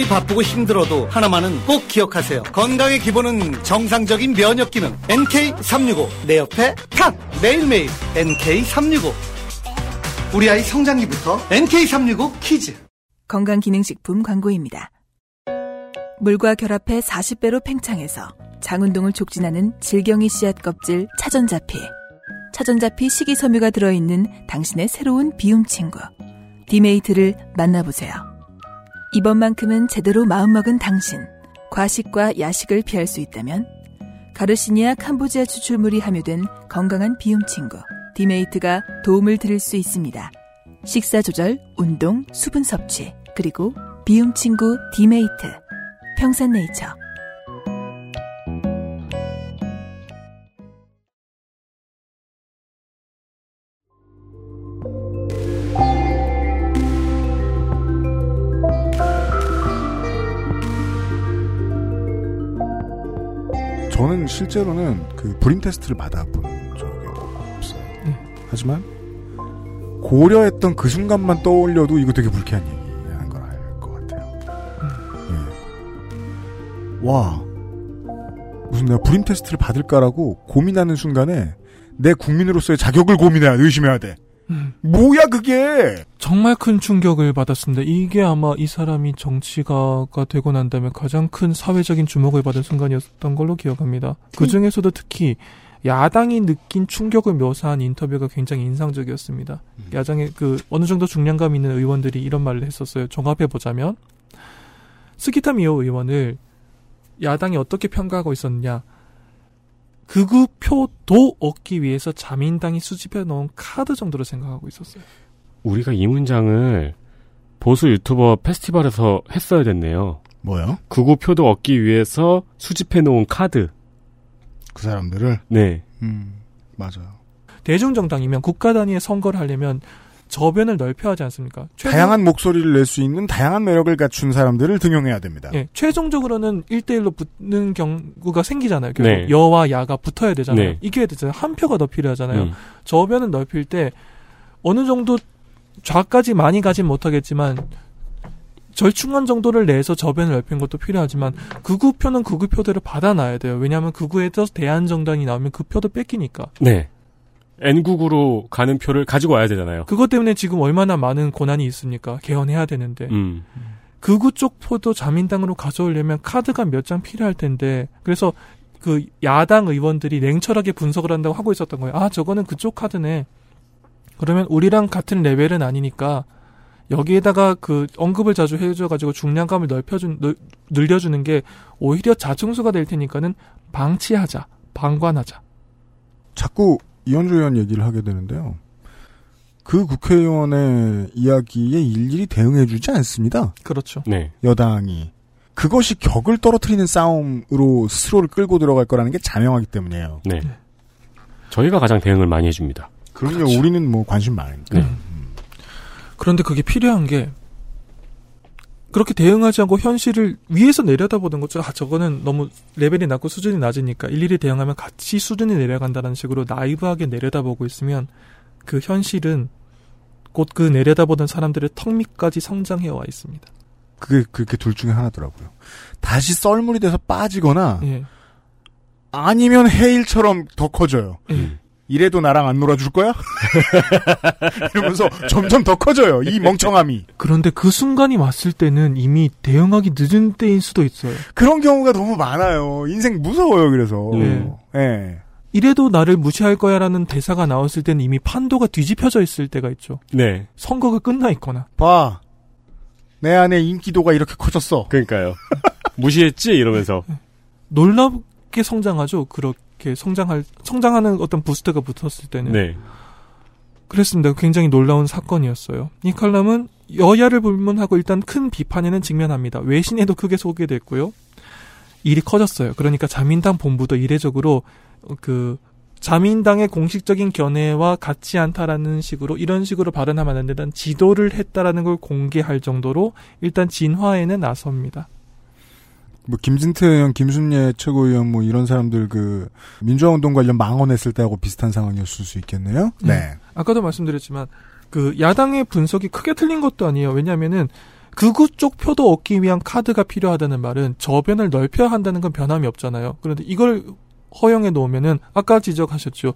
아무리 바쁘고 힘들어도 하나만은 꼭 기억하세요. 건강의 기본은 정상적인 면역 기능. NK365. 내 옆에 탁! 매일매일 NK365. 우리 아이 성장기부터 NK365 키즈. 건강기능식품 광고입니다. 물과 결합해 40배로 팽창해서 장운동을 촉진하는 질경이 씨앗 껍질 차전자피. 차전자피 식이섬유가 들어있는 당신의 새로운 비움 친구. 디메이트를 만나보세요. 이번만큼은 제대로 마음먹은 당신. 과식과 야식을 피할 수 있다면 가르시니아 캄보지아 추출물이 함유된 건강한 비움 친구. 디메이트가 도움을 드릴 수 있습니다. 식사 조절, 운동, 수분 섭취, 그리고 비움 친구 디메이트. 평산네이처. 저는 실제로는 그 불임 테스트를 받아본 적이 없어요. 하지만 고려했던 그 순간만 떠올려도 이거 되게 불쾌한 얘기라는 걸 알 것 같아요. 예. 와 무슨 내가 불임 테스트를 받을까라고 고민하는 순간에 내 국민으로서의 자격을 고민해야 의심해야 돼. 음. 뭐야 그게? 정말 큰 충격을 받았습니다. 이게 아마 이 사람이 정치가가 되고 난 다음에 가장 큰 사회적인 주목을 받은 순간이었던 걸로 기억합니다. 그 중에서도 특히 야당이 느낀 충격을 묘사한 인터뷰가 굉장히 인상적이었습니다. 야당의 그 어느 정도 중량감 있는 의원들이 이런 말을 했었어요. 종합해 보자면 스기타 미오 의원을 야당이 어떻게 평가하고 있었느냐? 극우표도 얻기 위해서 자민당이 수집해 놓은 카드 정도로 생각하고 있었어요. 우리가 이 문장을 보수 유튜버 페스티벌에서 했어야 됐네요. 뭐요? 극우 표도 얻기 위해서 수집해 놓은 카드. 그 사람들을 네. 음 맞아요. 대중정당이면 국가 단위의 선거를 하려면 저변을 넓혀야 하지 않습니까? 최종- 다양한 목소리를 낼 수 있는 다양한 매력을 갖춘 사람들을 등용해야 됩니다. 예, 최종적으로는 1대1로 붙는 경우가 생기잖아요. 결국 네. 여와 야가 붙어야 되잖아요. 네. 이겨야 되잖아요. 한 표가 더 필요하잖아요. 음. 저변을 넓힐 때 어느 정도 좌까지 많이 가진 못하겠지만 절충안 정도를 내서 저변을 넓힌 것도 필요하지만 극우표는 극우표대로 받아놔야 돼요. 왜냐하면 극우에서 대한정당이 나오면 그 표도 뺏기니까. 네. N국으로 가는 표를 가지고 와야 되잖아요. 그것 때문에 지금 얼마나 많은 고난이 있습니까? 개헌해야 되는데. 음. 극우 쪽 표도 자민당으로 가져오려면 카드가 몇 장 필요할 텐데 그래서 그 야당 의원들이 냉철하게 분석을 한다고 하고 있었던 거예요. 아 저거는 그쪽 카드네. 그러면 우리랑 같은 레벨은 아니니까 여기에다가 그 언급을 자주 해줘가지고 중량감을 넓혀준 늘- 늘려주는 게 오히려 자충수가 될 테니까는 방치하자, 방관하자. 자꾸 이현주 의원 얘기를 하게 되는데요. 그 국회의원의 이야기에 일일이 대응해주지 않습니다. 그렇죠. 네. 여당이. 그것이 격을 떨어뜨리는 싸움으로 스스로를 끌고 들어갈 거라는 게 자명하기 때문이에요. 네. 저희가 가장 대응을 많이 해줍니다. 그럼요, 우리는 뭐 관심 많으니까. 네. 그런데 그게 필요한 게 그렇게 대응하지 않고 현실을 위에서 내려다보는 거죠. 아, 저거는 너무 레벨이 낮고 수준이 낮으니까 일일이 대응하면 같이 수준이 내려간다는 식으로 나이브하게 내려다보고 있으면 그 현실은 곧 그 내려다보던 사람들의 턱 밑까지 성장해 와 있습니다. 그게 그렇게 둘 중에 하나더라고요. 다시 썰물이 돼서 빠지거나 예. 아니면 해일처럼 더 커져요. 예. 이래도 나랑 안 놀아줄 거야? 이러면서 점점 더 커져요. 이 멍청함이. 그런데 그 순간이 왔을 때는 이미 대응하기 늦은 때일 수도 있어요. 그런 경우가 너무 많아요. 인생 무서워요. 그래서. 네. 예. 이래도 나를 무시할 거야라는 대사가 나왔을 때는 이미 판도가 뒤집혀져 있을 때가 있죠. 네. 선거가 끝나 있거나. 봐. 내 안에 인기도가 이렇게 커졌어. 그러니까요. 무시했지 이러면서. 놀랍게 성장하죠. 그렇게 성장할 성장하는 어떤 부스트가 붙었을 때는. 네. 그랬습니다. 굉장히 놀라운 사건이었어요. 이 칼럼은 여야를 불문하고 일단 큰 비판에는 직면합니다. 외신에도 크게 소개됐고요. 일이 커졌어요. 그러니까 자민당 본부도 이례적으로 어, 그 자민당의 공식적인 견해와 같지 않다라는 식으로 이런 식으로 발언하면 안 된다는 지도를 했다라는 걸 공개할 정도로 일단 진화에는 나섭니다. 뭐 김진태 의원, 김순례 최고위원 뭐 이런 사람들 그 민주화 운동 관련 망언했을 때하고 비슷한 상황이었을 수 있겠네요. 네. 아까도 말씀드렸지만 그 야당의 분석이 크게 틀린 것도 아니에요. 왜냐하면은 극우 쪽 표도 얻기 위한 카드가 필요하다는 말은 저변을 넓혀야 한다는 건 변함이 없잖아요. 그런데 이걸 허용해 놓으면은 아까 지적하셨죠.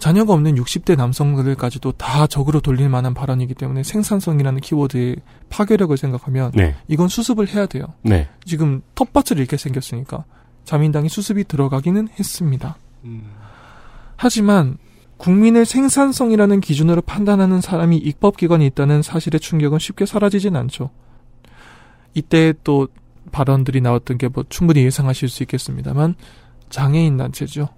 자녀가 없는 60대 남성들까지도 다 적으로 돌릴 만한 발언이기 때문에 생산성이라는 키워드의 파괴력을 생각하면 네. 이건 수습을 해야 돼요. 네. 지금 텃밭을 잃게 생겼으니까 자민당이 수습이 들어가기는 했습니다. 하지만 국민의 생산성이라는 기준으로 판단하는 사람이 입법기관이 있다는 사실의 충격은 쉽게 사라지진 않죠. 이때 또 발언들이 나왔던 게 뭐 충분히 예상하실 수 있겠습니다만 장애인 단체죠.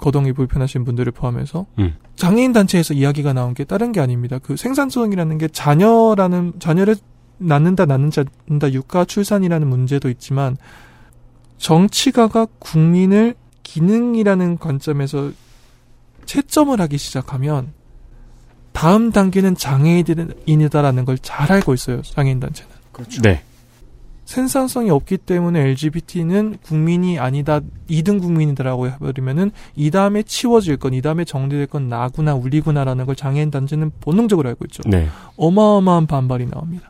거동이 불편하신 분들을 포함해서 음. 장애인 단체에서 이야기가 나온 게 다른 게 아닙니다. 그 생산성이라는 게 자녀라는 자녀를 낳는다 낳는다 낳는다 육가 출산이라는 문제도 있지만 정치가가 국민을 기능이라는 관점에서 채점을 하기 시작하면 다음 단계는 장애인이다라는 걸 잘 알고 있어요. 장애인 단체는. 네. 생산성이 없기 때문에 LGBT는 국민이 아니다, 2등 국민이다라고 해버리면은 이 다음에 치워질 건, 이 다음에 정리될 건 나구나, 우리구나라는 걸 장애인 단체는 본능적으로 알고 있죠. 네. 어마어마한 반발이 나옵니다.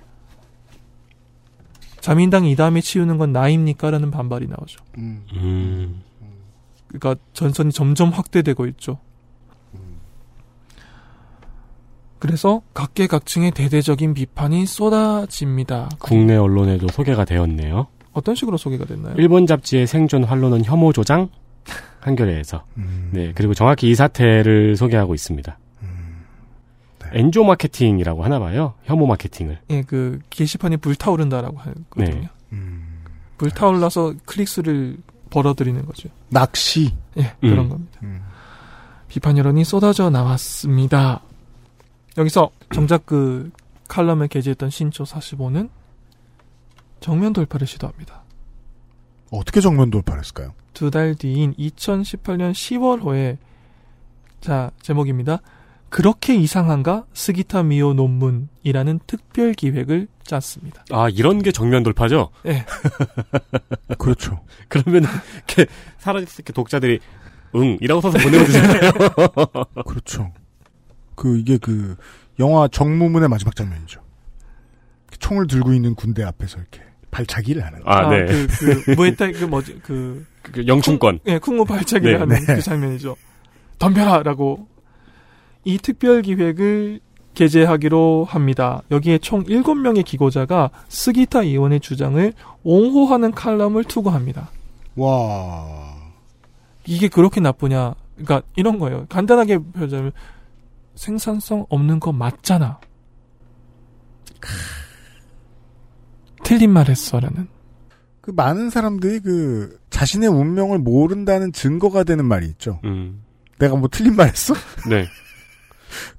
자민당이 이 다음에 치우는 건 나입니까? 라는 반발이 나오죠. 음. 그러니까 전선이 점점 확대되고 있죠. 그래서 각계각층의 대대적인 비판이 쏟아집니다. 국내 언론에도 소개가 되었네요. 어떤 식으로 소개가 됐나요? 일본 잡지의 생존 활로는 혐오 조장 한겨레에서 네 그리고 정확히 이 사태를 소개하고 있습니다. 엔조 마케팅이라고 하나 봐요. 혐오 마케팅을. 예, 그 게시판이 불타오른다라고 하거든요. 네. 불타올라서 클릭수를 벌어들이는 거죠. 낚시. 예, 그런 음. 겁니다. 비판 여론이 쏟아져 나왔습니다. 여기서 정작 그 칼럼을 게재했던 신초 45는 정면 돌파를 시도합니다. 어떻게 정면 돌파를 했을까요? 두 달 뒤인 2018년 10월호에 자 제목입니다. 그렇게 이상한가 스기타 미오 논문이라는 특별 기획을 짰습니다. 아 이런 게 정면 돌파죠? 예. 그렇죠. 그러면 이렇게 사라졌을 때 독자들이 응 이라고 써서 보내면 되잖아요. 그렇죠. 그 이게 그 영화 정무문의 마지막 장면이죠. 총을 들고 있는 군대 앞에서 이렇게 발차기를 하는. 아, 네. 그, 그, 무에타이, 그 뭐지, 그. 그 영춘권. 예, 쿵무 발차기를 네, 하는 네. 그 장면이죠. 덤벼라! 라고. 이 특별 기획을 게재하기로 합니다. 여기에 총 7명의 기고자가 스기타 의원의 주장을 옹호하는 칼럼을 투고합니다. 와. 이게 그렇게 나쁘냐. 그러니까 이런 거예요. 간단하게 표현하자면 생산성 없는 거 맞잖아. 틀린 말 했어라는. 그 많은 사람들이 그 자신의 운명을 모른다는 증거가 되는 말이 있죠. 음. 내가 뭐 틀린 말 했어? 네.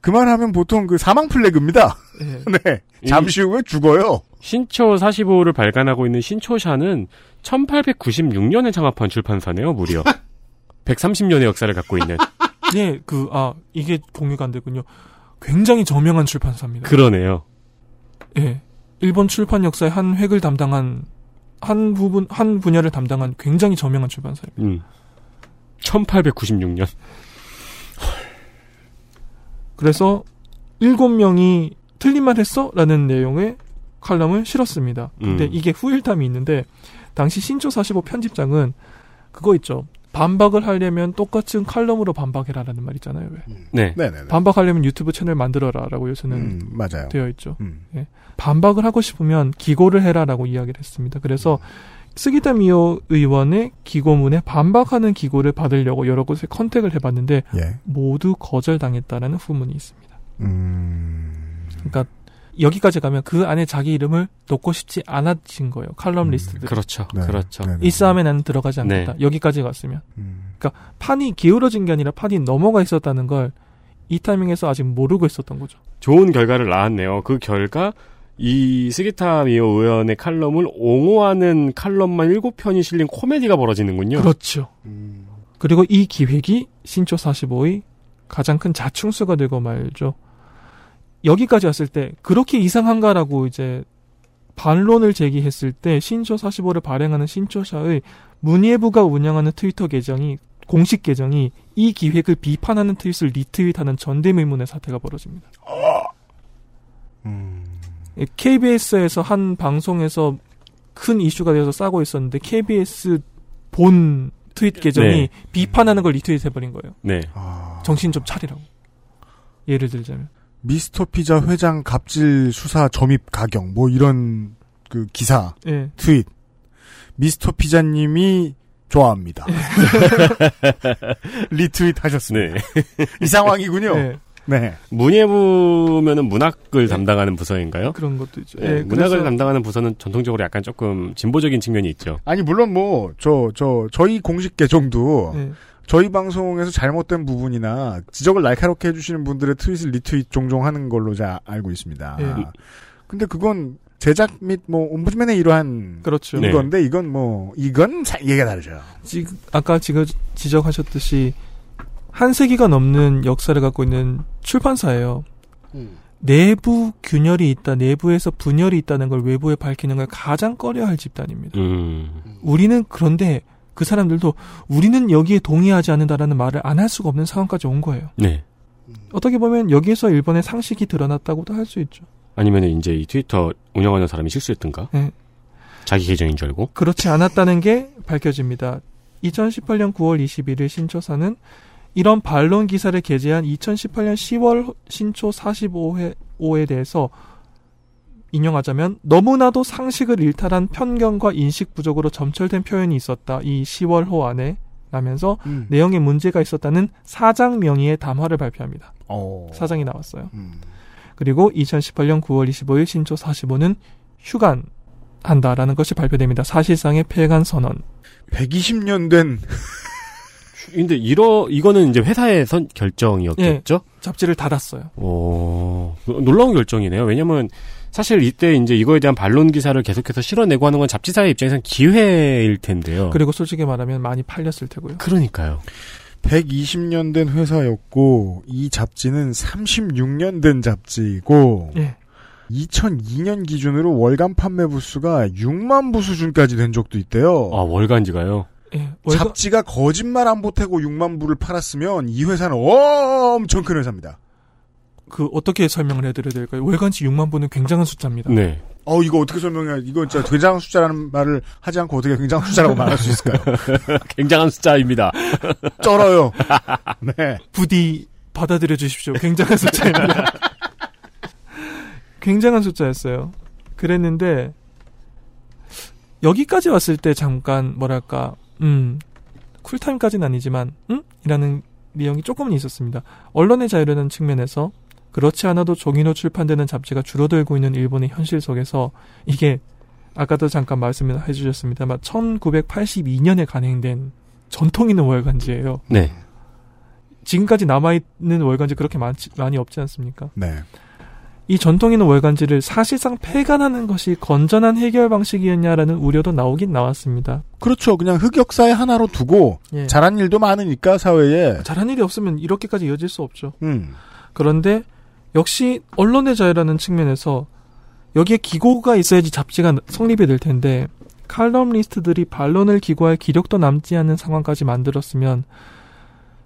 그 말하면 보통 그 사망 플래그입니다. 예. 네. 잠시 후에 죽어요. 신초 45를 발간하고 있는 신초샤는 1896년에 창업한 출판사네요, 무려. 130년의 역사를 갖고 있는. 예, 그, 아, 이게 공유가 안 되군요. 굉장히 저명한 출판사입니다. 그러네요. 예. 일본 출판 역사의 한 획을 담당한, 한 부분, 한 분야를 담당한 굉장히 저명한 출판사입니다. 음. 1896년. 그래서, 일곱 명이 틀린 말 했어? 라는 내용의 칼럼을 실었습니다. 근데 음. 이게 후일담이 있는데, 당시 신조 45 편집장은 그거 있죠. 반박을 하려면 똑같은 칼럼으로 반박해라라는 말 있잖아요. 왜? 네. 네네네. 반박하려면 유튜브 채널 만들어라라고 요새는 음, 맞아요. 되어 있죠. 음. 예. 반박을 하고 싶으면 기고를 해라라고 이야기를 했습니다. 그래서 스기타 미오 의원의 기고문에 반박하는 기고를 받으려고 여러 곳에 contact을 해봤는데 예. 모두 거절당했다라는 후문이 있습니다. 음. 그러니까 여기까지 가면 그 안에 자기 이름을 넣고 싶지 않아진 거예요. 칼럼니스트들. 그렇죠. 네. 그렇죠. 네 네. 이 싸움에 나는 들어가지 않겠다. 네. 여기까지 갔으면. 음. 그러니까 판이 기울어진 게 아니라 판이 넘어가 있었다는 걸 이 타이밍에서 아직 모르고 있었던 거죠. 좋은 결과를 낳았네요. 그 결과 이 스기타 미오 의원의 칼럼을 옹호하는 칼럼만 7편이 실린 코미디가 벌어지는군요. 그렇죠. 음. 그리고 이 기획이 신초 45의 가장 큰 자충수가 되고 말죠. 여기까지 왔을 때 그렇게 이상한가라고 이제 반론을 제기했을 때 신초 45를 발행하는 신초샤의 문예부가 운영하는 트위터 계정이 공식 계정이 이 기획을 비판하는 트윗을 리트윗하는 전대미문의 사태가 벌어집니다. 음. KBS에서 한 방송에서 큰 이슈가 되어서 싸고 있었는데 KBS 본 트윗 계정이 네. 비판하는 걸 리트윗 해버린 거예요. 네. 아. 정신 좀 차리라고. 예를 들자면. 미스터 피자 회장 갑질 수사 점입 가경 뭐 이런 그 기사 예. 트윗 미스터 피자님이 좋아합니다. 리트윗 하셨습니다. 네. 이 상황이군요. 예. 네. 문예부면은 문학을 담당하는 부서인가요? 그런 것도 있죠. 네, 예, 문학을 그래서 담당하는 부서는 전통적으로 약간 조금 진보적인 측면이 있죠. 아니 물론 뭐 저저 저희 공식 계정도 예. 저희 방송에서 잘못된 부분이나 지적을 날카롭게 해주시는 분들의 트윗을 리트윗 종종 하는 걸로 자 알고 있습니다. 예. 근데 그건 제작 및 뭐 옴부드맨의 이러한 그렇죠. 네. 건데 이건 뭐 이건 사- 얘기가 다르죠. 지금 아까 지금 지적하셨듯이 한 세기가 넘는 역사를 갖고 있는 출판사예요. 내부 균열이 있다, 내부에서 분열이 있다는 걸 외부에 밝히는 걸 가장 꺼려할 집단입니다. 음. 우리는 그런데 그 사람들도 우리는 여기에 동의하지 않는다라는 말을 안 할 수가 없는 상황까지 온 거예요. 네. 어떻게 보면 여기에서 일본의 상식이 드러났다고도 할 수 있죠. 아니면 이제 이 트위터 운영하는 사람이 실수했던가? 네. 자기 계정인 줄 알고? 그렇지 않았다는 게 밝혀집니다. 2018년 9월 21일 신초사는 이런 반론 기사를 게재한 2018년 10월 신초 45회에 대해서 인용하자면 너무나도 상식을 일탈한 편견과 인식 부족으로 점철된 표현이 있었다. 이 10월 호 안에 라면서 음. 내용에 문제가 있었다는 사장 명의의 담화를 발표합니다. 어. 사장이 나왔어요. 음. 그리고 2018년 9월 25일 신초 45는 휴관 한다라는 것이 발표됩니다. 사실상의 폐간 선언. 120년 된 근데 이러 이거는 이제 회사의 선 결정이었겠죠? 잡지를 닫았어요. 오, 놀라운 결정이네요. 왜냐면 사실 이때 이제 이거에 대한 반론 기사를 계속해서 실어내고 하는 건 잡지사의 입장에선 기회일 텐데요. 그리고 솔직히 말하면 많이 팔렸을 테고요. 그러니까요. 120년 된 회사였고 이 잡지는 36년 된 잡지이고 예. 2002년 기준으로 월간 판매 부수가 6만 부 수준까지 된 적도 있대요. 아 월간지가요. 예. 월가- 잡지가 거짓말 안 보태고 6만 부를 팔았으면 이 회사는 엄청 큰 회사입니다. 그 어떻게 설명을 해드려야 될까요? 월간지 6만 부는 굉장한 숫자입니다. 네. 어, 이거 어떻게 설명해? 이거 진짜 굉장한 숫자라는 말을 하지 않고 어떻게 굉장한 숫자라고 말할 수 있을까요? 굉장한 숫자입니다. 쩔어요. 네. 부디 받아들여 주십시오. 굉장한 숫자입니다. 굉장한 숫자였어요. 그랬는데 여기까지 왔을 때 잠깐 뭐랄까 음 쿨타임까지는 아니지만 음? 이라는 내용이 조금은 있었습니다. 언론의 자유라는 측면에서 그렇지 않아도 종이로 출판되는 잡지가 줄어들고 있는 일본의 현실 속에서 이게 아까도 잠깐 말씀을 해주셨습니다만 1982년에 간행된 전통 있는 월간지예요. 네. 지금까지 남아있는 월간지 그렇게 많지, 많이 없지 않습니까? 네. 이 전통 있는 월간지를 사실상 폐간하는 것이 건전한 해결 방식이었냐라는 우려도 나오긴 나왔습니다. 그렇죠. 그냥 흑역사의 하나로 두고 예. 잘한 일도 많으니까 사회에. 잘한 일이 없으면 이렇게까지 이어질 수 없죠. 음. 그런데 역시 언론의 자유라는 측면에서 여기에 기고가 있어야지 잡지가 성립이 될 텐데 칼럼리스트들이 반론을 기고할 기력도 남지 않는 상황까지 만들었으면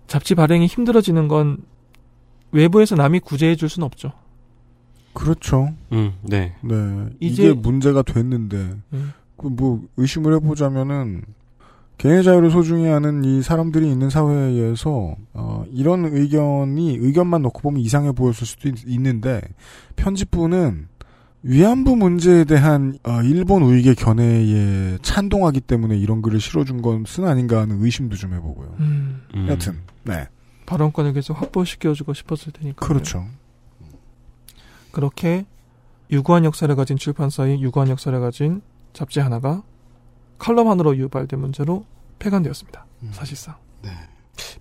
잡지 발행이 힘들어지는 건 외부에서 남이 구제해 줄 수는 없죠. 그렇죠. 음, 네. 네. 이제- 이게 문제가 됐는데, 음. 그 뭐, 의심을 해보자면은, 개인의 자유를 소중히 하는 이 사람들이 있는 사회에서, 어, 이런 의견이, 의견만 놓고 보면 이상해 보였을 수도 있, 는데 편집부는 위안부 문제에 대한, 어, 일본 우익의 견해에 찬동하기 때문에 이런 글을 실어준 것은 아닌가 하는 의심도 좀 해보고요. 음, 음. 여튼, 네. 발언권을 계속 확보시켜주고 싶었을 테니까. 그렇죠. 그렇게 유구한 역사를 가진 출판사의 유구한 역사를 가진 잡지 하나가 칼럼 하나로 유발된 문제로 폐간되었습니다. 음. 사실상.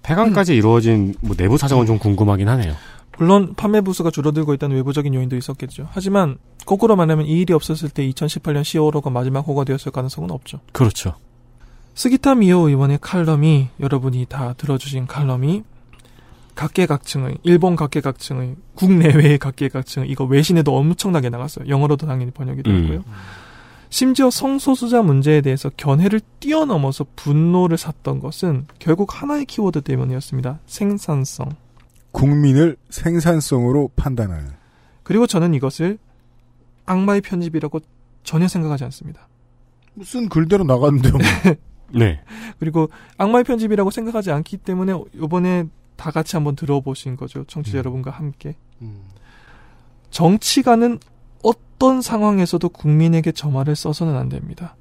폐간까지 이루어진 뭐 내부 사정은 좀 궁금하긴 하네요. 물론 판매 부수가 줄어들고 있다는 외부적인 요인도 있었겠죠. 하지만 거꾸로 말하면 이 일이 없었을 때 2018년 10월호가 마지막 호가 되었을 가능성은 없죠. 그렇죠. 스기타 미오 의원의 칼럼이 여러분이 다 들어주신 칼럼이 각계각층의 일본 각계각층의 국내외의 각계각층의 이거 외신에도 엄청나게 나갔어요. 영어로도 당연히 번역이 되었고요. 음. 심지어 성소수자 문제에 대해서 견해를 뛰어넘어서 분노를 샀던 것은 결국 하나의 키워드 때문이었습니다. 생산성. 국민을 생산성으로 판단하는. 그리고 저는 이것을 악마의 편집이라고 전혀 생각하지 않습니다. 무슨 글대로 나갔는데요. 뭐. 네. 그리고 악마의 편집이라고 생각하지 않기 때문에 이번에 다 같이 한번 들어보신 거죠. 청취자 여러분과 함께. 정치가는 어떤 상황에서도 국민에게 저 말을 써서는 안 됩니다.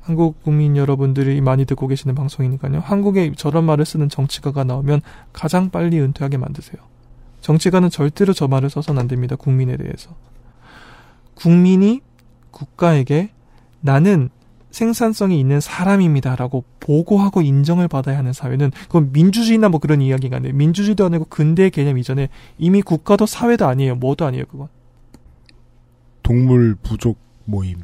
한국 국민 여러분들이 많이 듣고 계시는 방송이니까요. 한국에 저런 말을 쓰는 정치가가 나오면 가장 빨리 은퇴하게 만드세요. 정치가는 절대로 저 말을 써서는 안 됩니다. 국민에 대해서. 국민이 국가에게 나는 생산성이 있는 사람입니다라고 보고하고 인정을 받아야 하는 사회는 그건 민주주의나 뭐 그런 이야기가 아니에요. 민주주의도 아니고 근대 개념 이전에 이미 국가도 사회도 아니에요. 뭐도 아니에요. 그건. 동물 부족 모임.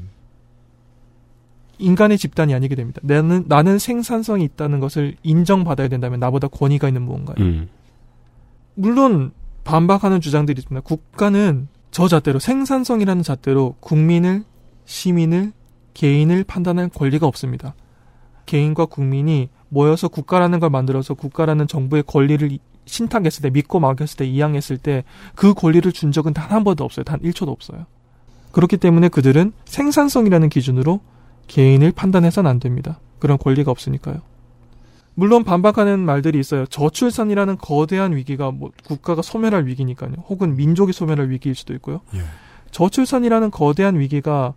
인간의 집단이 아니게 됩니다. 나는 나는 생산성이 있다는 것을 인정받아야 된다면 나보다 권위가 있는 무언가예요. 음. 물론 반박하는 주장들이 있습니다. 국가는 저 잣대로 생산성이라는 잣대로 국민을 시민을 개인을 판단할 권리가 없습니다. 개인과 국민이 모여서 국가라는 걸 만들어서 국가라는 정부의 권리를 이- 신탁했을 때 믿고 맡겼을 때 이양했을 때 그 권리를 준 적은 단 한 번도 없어요. 단 1초도 없어요. 그렇기 때문에 그들은 생산성이라는 기준으로 개인을 판단해서는 안 됩니다. 그런 권리가 없으니까요. 물론 반박하는 말들이 있어요. 저출산이라는 거대한 위기가 뭐 국가가 소멸할 위기니까요. 혹은 민족이 소멸할 위기일 수도 있고요. 예. 저출산이라는 거대한 위기가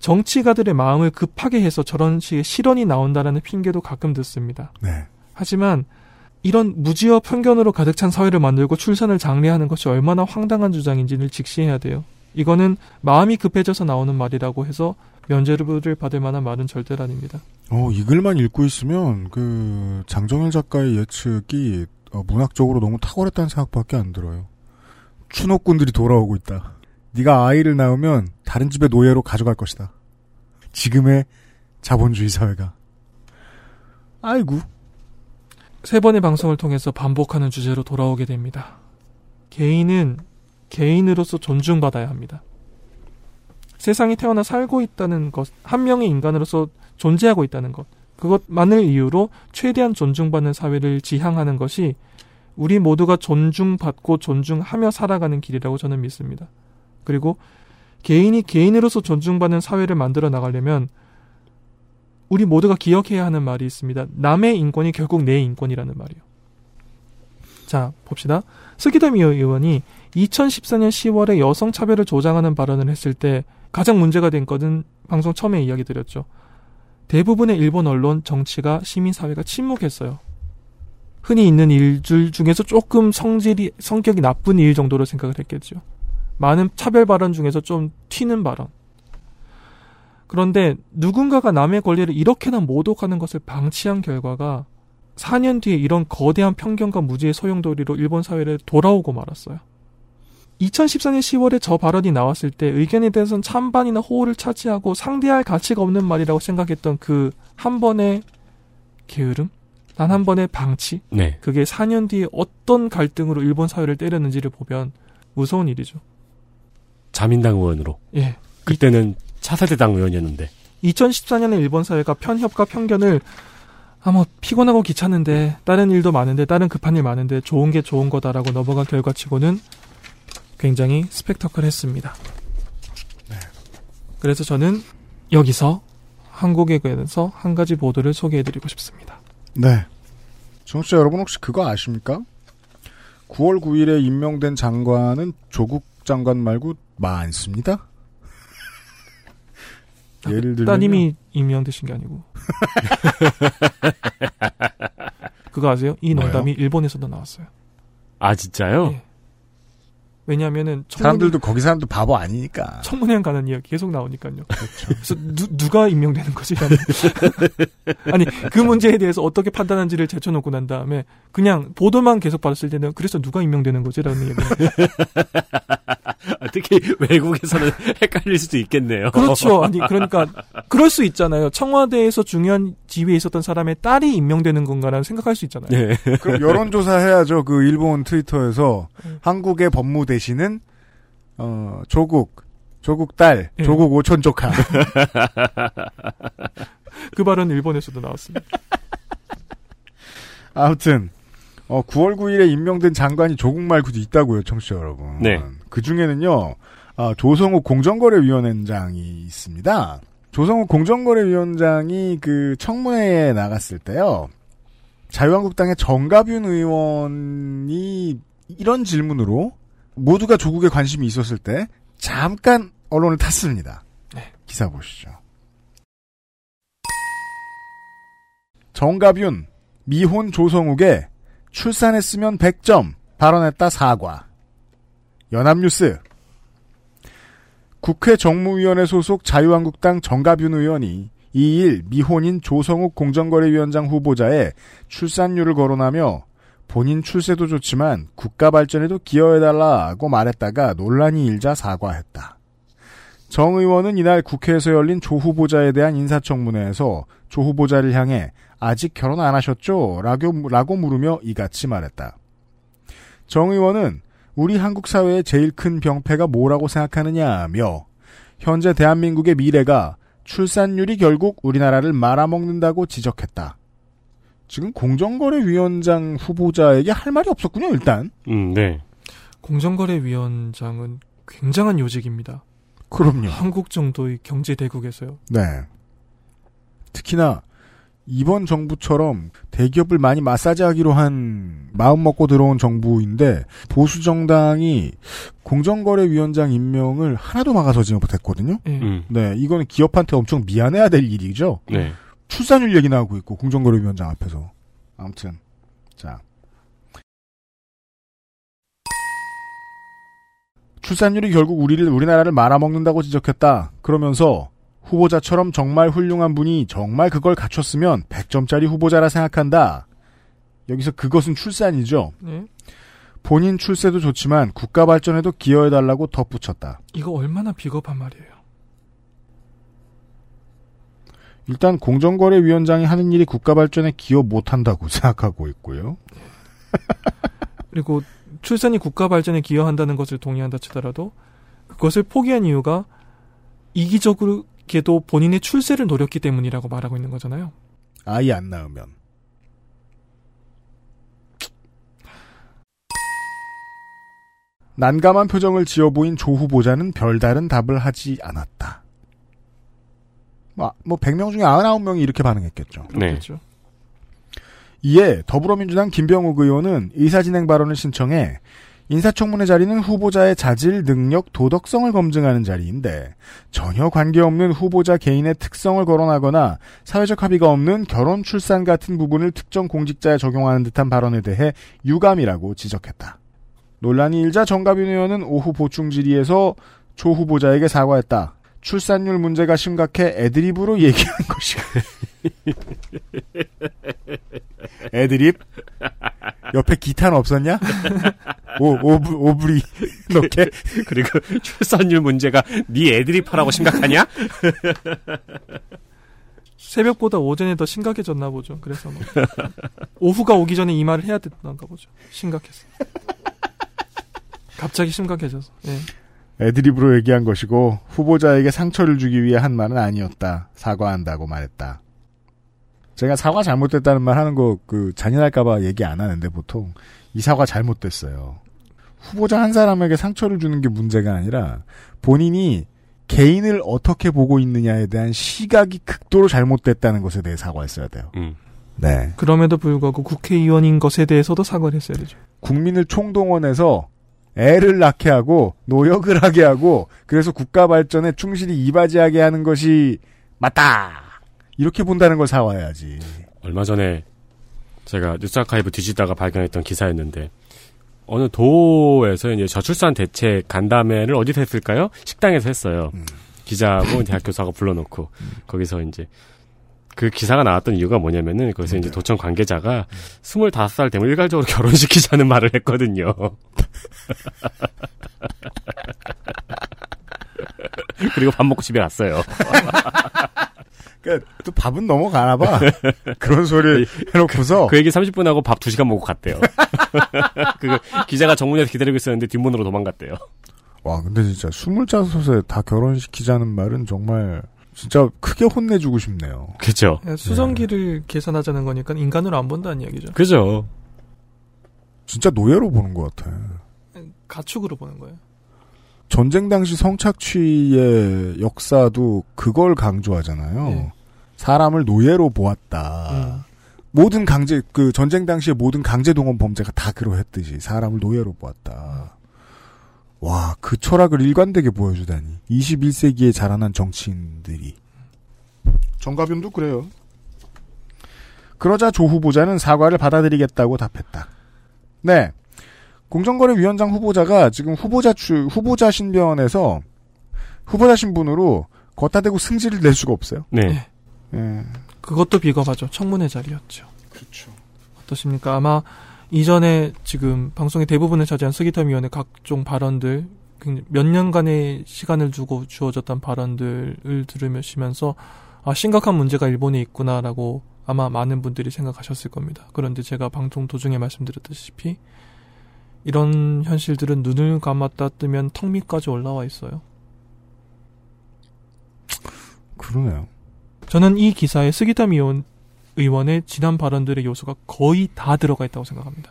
정치가들의 마음을 급하게 해서 저런 식의 실언이 나온다라는 핑계도 가끔 듣습니다. 네. 하지만 이런 무지와 편견으로 가득 찬 사회를 만들고 출산을 장려하는 것이 얼마나 황당한 주장인지를 직시해야 돼요. 이거는 마음이 급해져서 나오는 말이라고 해서 면죄부를 받을 만한 말은 절대 아닙니다. 어, 이 글만 읽고 있으면, 그, 장정일 작가의 예측이, 어, 문학적으로 너무 탁월했다는 생각밖에 안 들어요. 추노꾼들이 돌아오고 있다. 네가 아이를 낳으면 다른 집의 노예로 가져갈 것이다. 지금의 자본주의 사회가. 아이고. 세 번의 방송을 통해서 반복하는 주제로 돌아오게 됩니다. 개인은 개인으로서 존중받아야 합니다. 세상에 태어나 살고 있다는 것, 한 명의 인간으로서 존재하고 있다는 것, 그것만을 이유로 최대한 존중받는 사회를 지향하는 것이 우리 모두가 존중받고 존중하며 살아가는 길이라고 저는 믿습니다. 그리고 개인이 개인으로서 존중받는 사회를 만들어 나가려면 우리 모두가 기억해야 하는 말이 있습니다. 남의 인권이 결국 내 인권이라는 말이요. 자, 봅시다. 스기더미 의원이 2014년 10월에 여성 차별을 조장하는 발언을 했을 때 가장 문제가 된 것은 방송 처음에 이야기 드렸죠. 대부분의 일본 언론, 정치가, 시민사회가 침묵했어요. 흔히 있는 일들 중에서 조금 성질이, 성격이 나쁜 일 정도로 생각을 했겠죠. 많은 차별 발언 중에서 좀 튀는 발언. 그런데 누군가가 남의 권리를 이렇게나 모독하는 것을 방치한 결과가 4년 뒤에 이런 거대한 편견과 무지의 소용돌이로 일본 사회를 돌아오고 말았어요. 2014년 10월에 저 발언이 나왔을 때 의견에 대해서는 찬반이나 호호를 차지하고 상대할 가치가 없는 말이라고 생각했던 그 한 번의 게으름? 단 한 번의 방치? 네. 그게 4년 뒤에 어떤 갈등으로 일본 사회를 때렸는지를 보면 무서운 일이죠. 자민당 의원으로. 예. 그때는 차세대당 의원이었는데. 2014년에 일본 사회가 편협과 편견을 아뭐 피곤하고 귀찮은데 다른 일도 많은데 다른 급한 일 많은데 좋은 게 좋은 거다라고 넘어간 결과치고는 굉장히 스펙터클했습니다. 그래서 저는 여기서 한국에 관해서 한 가지 보도를 소개해드리고 싶습니다. 네. 청취자 여러분 혹시 그거 아십니까? 9월 9일에 임명된 장관은 조국 장관 말고 많습니다. 예를 들면 따님이 임명되신 게 아니고. 그거 아세요? 이 농담이 일본에서도 나왔어요. 아, 진짜요? 예. 왜냐하면은 청문회- 사람들도 거기 사람도 바보 아니니까. 청문회 가는 이야기 계속 나오니까요. 그래서 누, 누가 임명되는 거지? 아니 그 문제에 대해서 어떻게 판단한지를 제쳐놓고 난 다음에 그냥 보도만 계속 받았을 때는 그래서 누가 임명되는 거지라는 얘기. 아, 특히 외국에서는 헷갈릴 수도 있겠네요. 그렇죠. 아니 그러니까 그럴 수 있잖아요. 청와대에서 중요한 지위에 있었던 사람의 딸이 임명되는 건가라는 생각할 수 있잖아요. 네. 그럼 여론조사 해야죠. 그 일본 트위터에서 한국의 법무 대신은 어 조국 조국 딸 예. 조국 오촌 조카. 그 발언 일본에서도 나왔습니다. 아무튼 어 9월 9일에 임명된 장관이 조국 말고도 있다고요, 청취자 여러분. 네. 그 중에는요. 아, 조성욱 공정거래위원장이 있습니다. 조성욱 공정거래위원장이 그 청문회에 나갔을 때요. 자유한국당의 정가균 의원이 이런 질문으로 모두가 조국에 관심이 있었을 때 잠깐 언론을 탔습니다. 기사 보시죠. 정가균 미혼 조성욱에 출산했으면 100점 발언했다 사과. 연합뉴스 국회 정무위원회 소속 자유한국당 정가균 의원이 2일 미혼인 조성욱 공정거래위원장 후보자의 출산율을 거론하며 본인 출세도 좋지만 국가 발전에도 기여해달라고 말했다가 논란이 일자 사과했다. 정 의원은 이날 국회에서 열린 조 후보자에 대한 인사청문회에서 조 후보자를 향해 아직 결혼 안 하셨죠? 라고 물으며 이같이 말했다. 정 의원은 우리 한국 사회의 제일 큰 병폐가 뭐라고 생각하느냐며 현재 대한민국의 미래가 출산율이 결국 우리나라를 말아먹는다고 지적했다. 지금 공정거래위원장 후보자에게 할 말이 없었군요, 일단. 음, 네. 공정거래위원장은 굉장한 요직입니다. 그럼요. 한국 정도의 경제 대국에서요. 네. 특히나 이번 정부처럼 대기업을 많이 마사지하기로 한 마음 먹고 들어온 정부인데 보수 정당이 공정거래위원장 임명을 하나도 막아서지 못했거든요. 예. 음, 네, 이거는 기업한테 엄청 미안해야 될 일이죠. 네. 출산율 얘기 나오고 있고 공정거래위원장 앞에서 아무튼 자 출산율이 결국 우리를 우리나라를 말아먹는다고 지적했다. 그러면서 후보자처럼 정말 훌륭한 분이 정말 그걸 갖췄으면 100점짜리 후보자라 생각한다. 여기서 그것은 출산이죠. 예. 본인 출세도 좋지만 국가 발전에도 기여해달라고 덧붙였다. 이거 얼마나 비겁한 말이에요. 일단 공정거래위원장이 하는 일이 국가 발전에 기여 못한다고 생각하고 있고요. 그리고 출산이 국가 발전에 기여한다는 것을 동의한다 치더라도 그것을 포기한 이유가 이기적으로 게도 본인의 출세를 노렸기 때문이라고 말하고 있는 거잖아요. 아이 안 낳으면. 난감한 표정을 지어 보인 조 후보자는 별다른 답을 하지 않았다. 뭐, 뭐 100명 중에 99명이 이렇게 반응했겠죠. 네. 그렇죠. 이에 더불어민주당 김병욱 의원은 의사진행 발언을 신청해 인사청문회 자리는 후보자의 자질, 능력, 도덕성을 검증하는 자리인데 전혀 관계없는 후보자 개인의 특성을 거론하거나 사회적 합의가 없는 결혼, 출산 같은 부분을 특정 공직자에 적용하는 듯한 발언에 대해 유감이라고 지적했다. 논란이 일자 정가빈 의원은 오후 보충 질의에서 조 후보자에게 사과했다. 출산율 문제가 심각해 애드립으로 얘기한 것이. 애드립? 옆에 기타는 없었냐? 오, 오브, 오브리 넣게? 그리고 출산율 문제가 네 애드립 하라고 심각하냐? 새벽보다 오전에 더 심각해졌나 보죠. 그래서 뭐 오후가 오기 전에 이 말을 해야 됐던가 보죠. 심각해서. 갑자기 심각해져서. 예. 애드립으로 얘기한 것이고 후보자에게 상처를 주기 위해 한 말은 아니었다. 사과한다고 말했다. 제가 사과 잘못됐다는 말 하는 거 그 잔인할까봐 얘기 안 하는데 보통 이 사과 잘못됐어요. 후보자 한 사람에게 상처를 주는 게 문제가 아니라 본인이 개인을 어떻게 보고 있느냐에 대한 시각이 극도로 잘못됐다는 것에 대해 사과했어야 돼요. 음. 네. 그럼에도 불구하고 국회의원인 것에 대해서도 사과를 했어야 되죠. 국민을 총동원해서 애를 낳게 하고 노역을 하게 하고 그래서 국가 발전에 충실히 이바지하게 하는 것이 맞다. 이렇게 본다는 걸 사와야지. 얼마 전에 제가 뉴스 아카이브 뒤지다가 발견했던 기사였는데 어느 도에서 이제 저출산 대책 간담회를 어디서 했을까요? 식당에서 했어요. 기자하고 대학 교사가 불러놓고 거기서 이제 그 기사가 나왔던 이유가 뭐냐면은 거기서 이제 도청 관계자가 25살 되면 일괄적으로 결혼시키자는 말을 했거든요. 그리고 밥 먹고 집에 갔어요. 그러니까 또 밥은 넘어가나 봐. 그런 소리를 해놓고서 그 얘기 30분 하고 밥 2시간 먹고 갔대요. 그 기자가 정문에서 기다리고 있었는데 뒷문으로 도망갔대요. 와 근데 진짜 스물자섯에 다 결혼시키자는 말은 정말 진짜 크게 혼내주고 싶네요. 그죠? 예, 수성기를 계산하자는 거니까 인간으로 안 본다는 이야기죠. 그죠? 진짜 노예로 보는 것 같아. 가축으로 보는 거예요. 전쟁 당시 성착취의 역사도 그걸 강조하잖아요. 네. 사람을 노예로 보았다. 모든 강제 그 전쟁 당시의 모든 강제 동원 범죄가 다 그러했듯이 사람을 노예로 보았다. 와, 그 철학을 일관되게 보여주다니. 21세기에 자라난 정치인들이. 정가변도 그래요. 그러자 조 후보자는 사과를 받아들이겠다고 답했다. 네. 공정거래위원장 후보자가 지금 후보자 추, 후보자 신변에서 후보자 신분으로 걷다 대고 승질을 낼 수가 없어요. 네. 예. 그것도 비겁하죠. 청문회 자리였죠. 그렇죠. 어떻습니까? 아마 이전에 지금 방송의 대부분을 차지한 스기텀 위원의 각종 발언들, 몇 년간의 시간을 두고 주어졌던 발언들을 들으시면서 아, 심각한 문제가 일본에 있구나라고 아마 많은 분들이 생각하셨을 겁니다. 그런데 제가 방송 도중에 말씀드렸다시피 이런 현실들은 눈을 감았다 뜨면 턱 밑까지 올라와 있어요. 그러네요. 저는 이 기사에 스기타 미온 의원의 지난 발언들의 요소가 거의 다 들어가 있다고 생각합니다.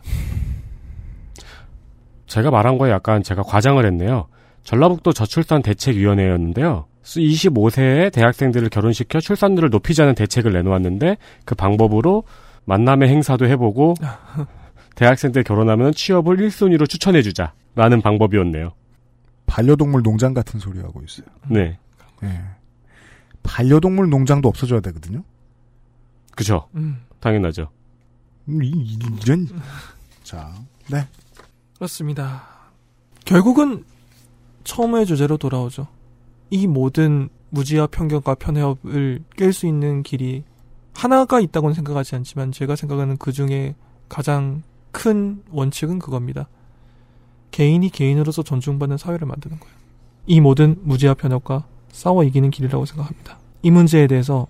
제가 말한 거에 약간 제가 과장을 했네요. 전라북도 저출산 대책위원회였는데요. 25세의 대학생들을 결혼시켜 출산율을 높이자는 대책을 내놓았는데 그 방법으로 만남의 행사도 해보고 대학생들 결혼하면 취업을 1순위로 추천해주자라는 방법이었네요. 반려동물 농장 같은 소리 하고 있어요. 네. 예. 반려동물 농장도 없어져야 되거든요. 그죠. 음. 당연하죠. 음, 이, 이- 이런 자, 네. 그렇습니다. 결국은 처음의 주제로 돌아오죠. 이 모든 무지와 편견과 편협을 깰 수 있는 길이 하나가 있다고는 생각하지 않지만 제가 생각하는 그 중에 가장 큰 원칙은 그겁니다. 개인이 개인으로서 존중받는 사회를 만드는 거예요. 이 모든 무지와 편협과 싸워 이기는 길이라고 생각합니다. 이 문제에 대해서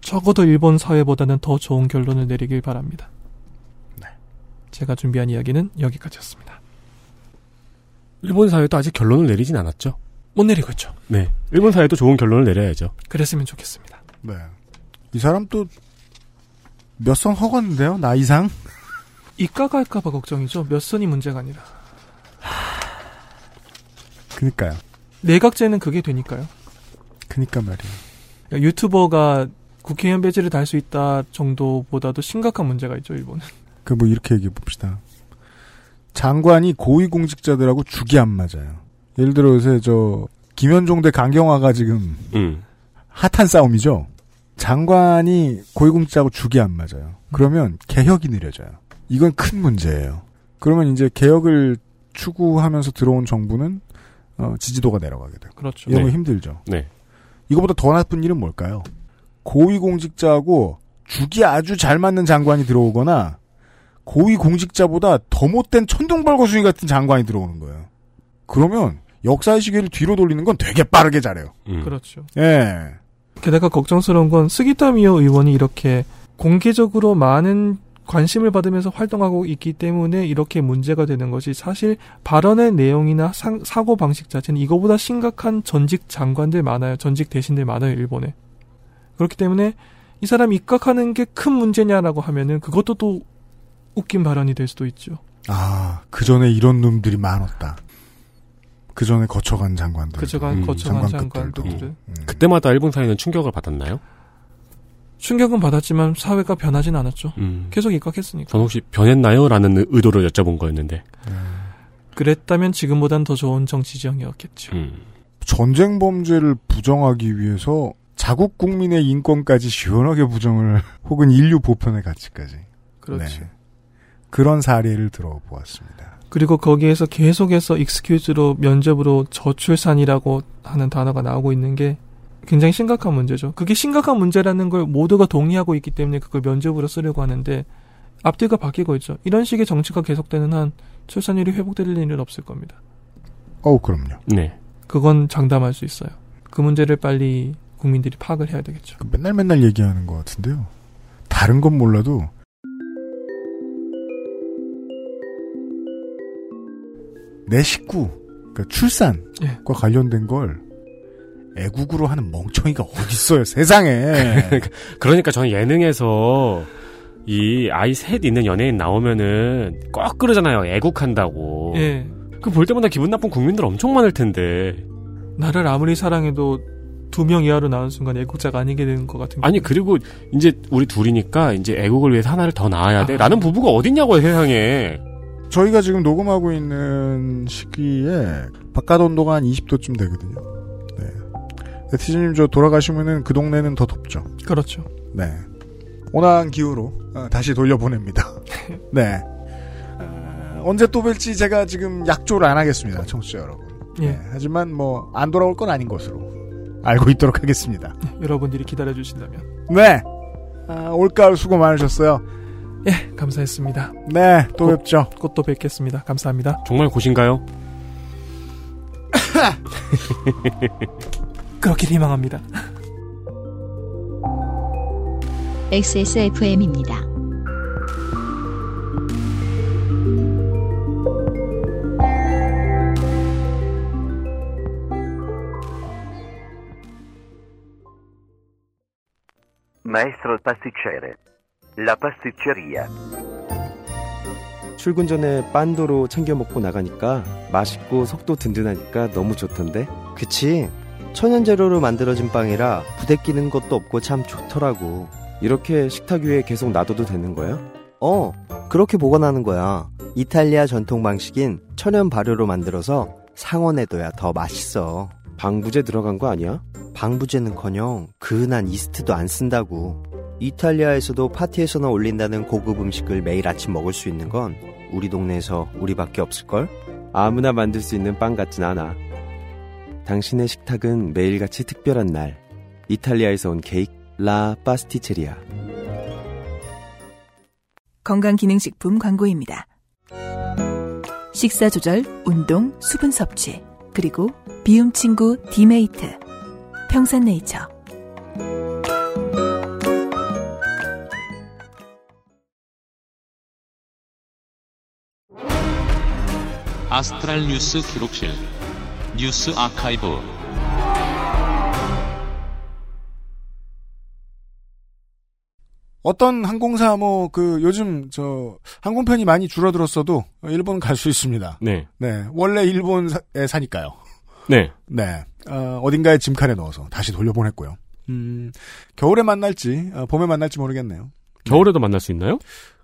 적어도 일본 사회보다는 더 좋은 결론을 내리길 바랍니다. 제가 준비한 이야기는 여기까지였습니다. 일본 사회도 아직 결론을 내리진 않았죠. 못 내리고 있죠. 네. 일본 사회도 좋은 결론을 내려야죠. 그랬으면 좋겠습니다. 네. 이 사람 또몇선 허갔는데요? 나 이상? 이가 갈까봐 걱정이죠. 몇 선이 문제가 아니라. 그니까요. 내각제는 그게 되니까요. 그니까 말이에요. 그러니까 유튜버가 국회의원 배지를 달 수 있다 정도보다도 심각한 문제가 있죠, 일본은. 그 뭐 이렇게 얘기해 봅시다. 장관이 고위공직자들하고 죽이 안 맞아요. 예를 들어 요새 저 김현종 대 강경화가 지금 음. 핫한 싸움이죠. 장관이 고위공직자하고 죽이 안 맞아요. 그러면 개혁이 느려져요. 이건 큰 문제예요. 그러면 이제 개혁을 추구하면서 들어온 정부는 어, 지지도가 내려가게 돼요. 그렇죠. 이러면 네. 힘들죠. 네. 이거보다 더 나쁜 일은 뭘까요? 고위공직자하고 죽이 아주 잘 맞는 장관이 들어오거나 고위공직자보다 더 못된 천둥발거숭이 같은 장관이 들어오는 거예요. 그러면 역사의 시계를 뒤로 돌리는 건 되게 빠르게 잘해요. 음. 그렇죠. 예. 게다가 걱정스러운 건 스기타미오 의원이 이렇게 공개적으로 많은 관심을 받으면서 활동하고 있기 때문에 이렇게 문제가 되는 것이 사실 발언의 내용이나 상- 사고 방식 자체는 이거보다 심각한 전직 장관들 많아요. 전직 대신들 많아요, 일본에. 그렇기 때문에 이 사람 입각하는 게 큰 문제냐라고 하면은 그것도 또 웃긴 발언이 될 수도 있죠. 아, 그 전에 이런 놈들이 많았다. 그 전에 거쳐간 장관들. 그저간 음, 거쳐간 장관급들도. 장관들은 그때마다 일본 사회는 충격을 받았나요? 충격은 받았지만 사회가 변하진 않았죠. 음. 계속 입각했으니까. 전 혹시 변했나요? 라는 의도로 여쭤본 거였는데. 그랬다면 지금보단 더 좋은 정치 지형이었겠죠. 음. 전쟁 범죄를 부정하기 위해서 자국 국민의 인권까지 시원하게 부정을 혹은 인류 보편의 가치까지. 그렇죠. 네. 그런 사례를 들어보았습니다. 그리고 거기에서 계속해서 익스큐즈로 면접으로 저출산이라고 하는 단어가 나오고 있는 게 굉장히 심각한 문제죠. 그게 심각한 문제라는 걸 모두가 동의하고 있기 때문에 그걸 면접으로 쓰려고 하는데 앞뒤가 바뀌고 있죠. 이런 식의 정치가 계속되는 한 출산율이 회복될 일은 없을 겁니다. 어우, 그럼요. 네. 그건 장담할 수 있어요. 그 문제를 빨리 국민들이 파악을 해야 되겠죠. 그 맨날 맨날 얘기하는 것 같은데요. 다른 건 몰라도 내 식구, 그러니까 출산과 예. 관련된 걸 애국으로 하는 멍청이가 어딨어요, 세상에. 그러니까 저는 예능에서 이 아이 셋 있는 연예인 나오면은 꼭 그러잖아요. 애국한다고. 예. 그 볼 때마다 기분 나쁜 국민들 엄청 많을 텐데. 나를 아무리 사랑해도 두 명 이하로 나온 순간 애국자가 아니게 되는 것 같은 아니 그리고 이제 우리 둘이니까 이제 애국을 위해서 하나를 더 낳아야 돼. 라는 부부가 어딨냐고 세상에. 저희가 지금 녹음하고 있는 시기에 바깥 온도가 한 20도쯤 되거든요. 네. 네티즌님 저 돌아가시면은 그 동네는 더 덥죠. 그렇죠. 네. 온화한 기후로 어, 다시 돌려보냅니다. 네. 어, 언제 또 뵐지 제가 지금 약조를 안 하겠습니다, 청취자 여러분. 예. 네, 하지만 뭐 안 돌아올 건 아닌 것으로 알고 있도록 하겠습니다. 여러분들이 기다려 주신다면 네. 아, 올가을 수고 많으셨어요. 예 감사했습니다. 네, 또 꼭- 뵙죠. 곧 또 뵙겠습니다. 감사합니다. 정말 고신가요? 그렇게 희망합니다. XSFM입니다. Maestro il pasticcere. La pasticceria. 출근 전에 빤도로 챙겨 먹고 나가니까 맛있고 속도 든든하니까 너무 좋던데. 그치. 천연 재료로 만들어진 빵이라 부대 끼는 것도 없고 참 좋더라고. 이렇게 식탁 위에 계속 놔둬도 되는 거야? 어, 그렇게 보관하는 거야. 이탈리아 전통 방식인 천연 발효로 만들어서 상온에둬야 더 맛있어. 방부제 들어간 거 아니야? 방부제는커녕 그은한 이스트도 안 쓴다고. 이탈리아에서도 파티에서나 올린다는 고급 음식을 매일 아침 먹을 수 있는 건 우리 동네에서 우리밖에 없을걸? 아무나 만들 수 있는 빵 같진 않아. 당신의 식탁은 매일같이 특별한 날. 이탈리아에서 온 케이크 라 파스티체리아. 건강기능식품 광고입니다. 식사 조절, 운동, 수분 섭취, 그리고 비움 친구 디메이트. 평산네이처. 아스트랄 뉴스 기록실 뉴스 아카이브 어떤 항공사 뭐 그 요즘 저 항공편이 많이 줄어들었어도 일본 갈 수 있습니다. 네. 네, 원래 일본에 사니까요. 네. 네. 어, 어딘가에 짐칸에 넣어서 다시 돌려보냈고요. 음, 겨울에 만날지, 어, 봄에 만날지 모르겠네요. 겨울에도 만날 수 있나요?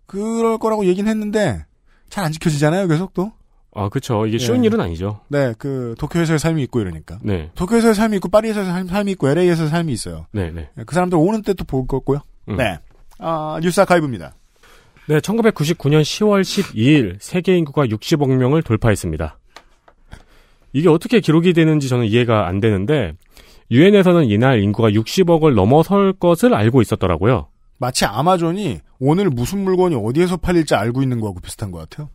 그럴 거라고 얘기는 했는데, 잘 안 지켜지잖아요, 계속 또? 아, 그쵸. 이게 쉬운 예. 일은 아니죠. 네, 그, 도쿄에서의 삶이 있고 이러니까. 네. 도쿄에서의 삶이 있고, 파리에서의 삶- 삶이 있고, LA에서의 삶이 있어요. 네, 네. 그 사람들 오는 때 또 볼 거고요. 음. 네. 아, 뉴스 아카이브입니다. 네, 1999년 10월 12일 세계 인구가 60억 명을 돌파했습니다. 이게 어떻게 기록이 되는지 저는 이해가 안 되는데 유엔에서는 이날 인구가 60억을 넘어설 것을 알고 있었더라고요. 마치 아마존이 오늘 무슨 물건이 어디에서 팔릴지 알고 있는 거하고 비슷한 것 같아요.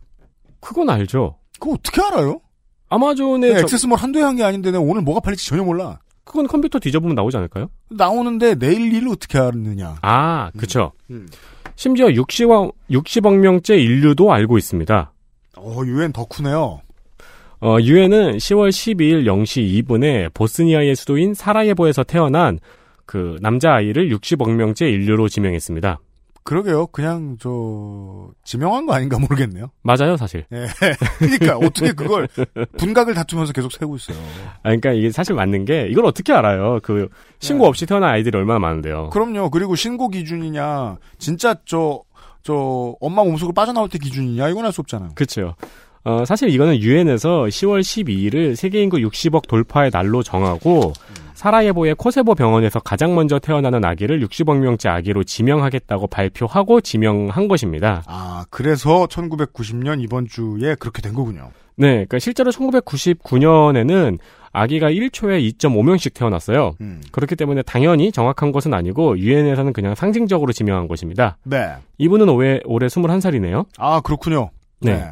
그건 알죠. 그거 어떻게 알아요? 아마존의 네, 저- 액세스몰 한두에 한게 아닌데 내가 오늘 뭐가 팔릴지 전혀 몰라. 그건 컴퓨터 뒤져보면 나오지 않을까요? 나오는데 내일 일을 어떻게 알느냐. 아, 그쵸. 음. 심지어 60억, 60억 명째 인류도 알고 있습니다. 어, 유엔 덕후네요. 어, 유엔은 10월 12일 0시 2분에 보스니아의 수도인 사라예보에서 태어난 그 남자아이를 60억 명째 인류로 지명했습니다. 그러게요. 그냥 저 지명한 거 아닌가 모르겠네요. 맞아요, 사실. 예. 그러니까 어떻게 그걸 분각을 다투면서 계속 세고 있어요. 아, 그러니까 이게 사실 맞는 게 이걸 어떻게 알아요? 그 신고 없이 태어난 아이들이 얼마나 많은데요. 그럼요. 그리고 신고 기준이냐, 진짜 저, 저, 엄마 몸속을 빠져나올 때 기준이냐, 이건 알 수 없잖아요. 그렇죠. 어, 사실 이거는 유엔에서 10월 12일을 세계 인구 60억 돌파의 날로 정하고 사라예보의 코세보 병원에서 가장 먼저 태어나는 아기를 60억 명째 아기로 지명하겠다고 발표하고 지명한 것입니다. 아, 그래서 1990년 이번 주에 그렇게 된 거군요. 네, 그러니까 실제로 1999년에는 아기가 1초에 2.5명씩 태어났어요. 음. 그렇기 때문에 당연히 정확한 것은 아니고 유엔에서는 그냥 상징적으로 지명한 것입니다. 네. 이분은 올해, 올해 21살이네요. 아, 그렇군요. 네. 네.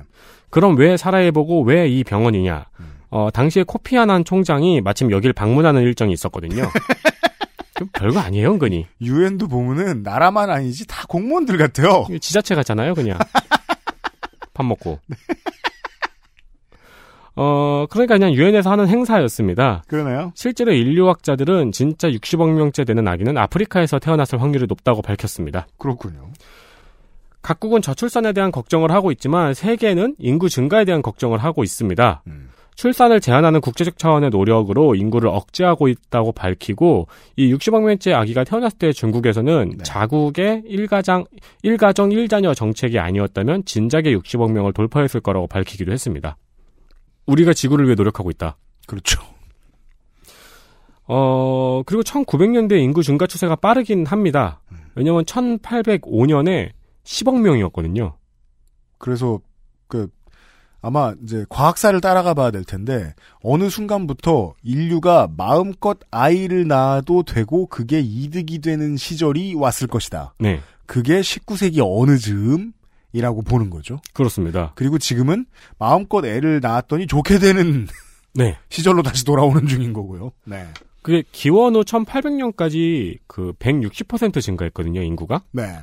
그럼 왜 사라예보고 왜 이 병원이냐? 어, 당시에 코피아난 총장이 마침 여길 방문하는 일정이 있었거든요. 그 별거 아니에요, 은근히. 유엔도 보면은 나라만 아니지 다 공무원들 같아요. 지자체 같잖아요, 그냥. 밥 먹고. 어, 그러니까 그냥 유엔에서 하는 행사였습니다. 그러네요. 실제로 인류학자들은 진짜 60억 명째 되는 아기는 아프리카에서 태어났을 확률이 높다고 밝혔습니다. 그렇군요. 각국은 저출산에 대한 걱정을 하고 있지만 세계는 인구 증가에 대한 걱정을 하고 있습니다. 음. 출산을 제한하는 국제적 차원의 노력으로 인구를 억제하고 있다고 밝히고 이 60억 명째 아기가 태어났을 때 중국에서는 네. 자국의 일가장 일가정 일자녀 정책이 아니었다면 진작에 60억 명을 돌파했을 거라고 밝히기도 했습니다. 우리가 지구를 위해 노력하고 있다. 그렇죠. 어, 그리고 1900년대 인구 증가 추세가 빠르긴 합니다. 음. 왜냐면 1805년에 10억 명이었거든요. 그래서 그 아마 이제 과학사를 따라가 봐야 될 텐데 어느 순간부터 인류가 마음껏 아이를 낳아도 되고 그게 이득이 되는 시절이 왔을 것이다. 네. 그게 19세기 어느 즈음이라고 보는 거죠. 그렇습니다. 그리고 지금은 마음껏 애를 낳았더니 좋게 되는 네. 시절로 다시 돌아오는 중인 거고요. 네. 그게 기원 후 1800년까지 그 160% 증가했거든요, 인구가. 네.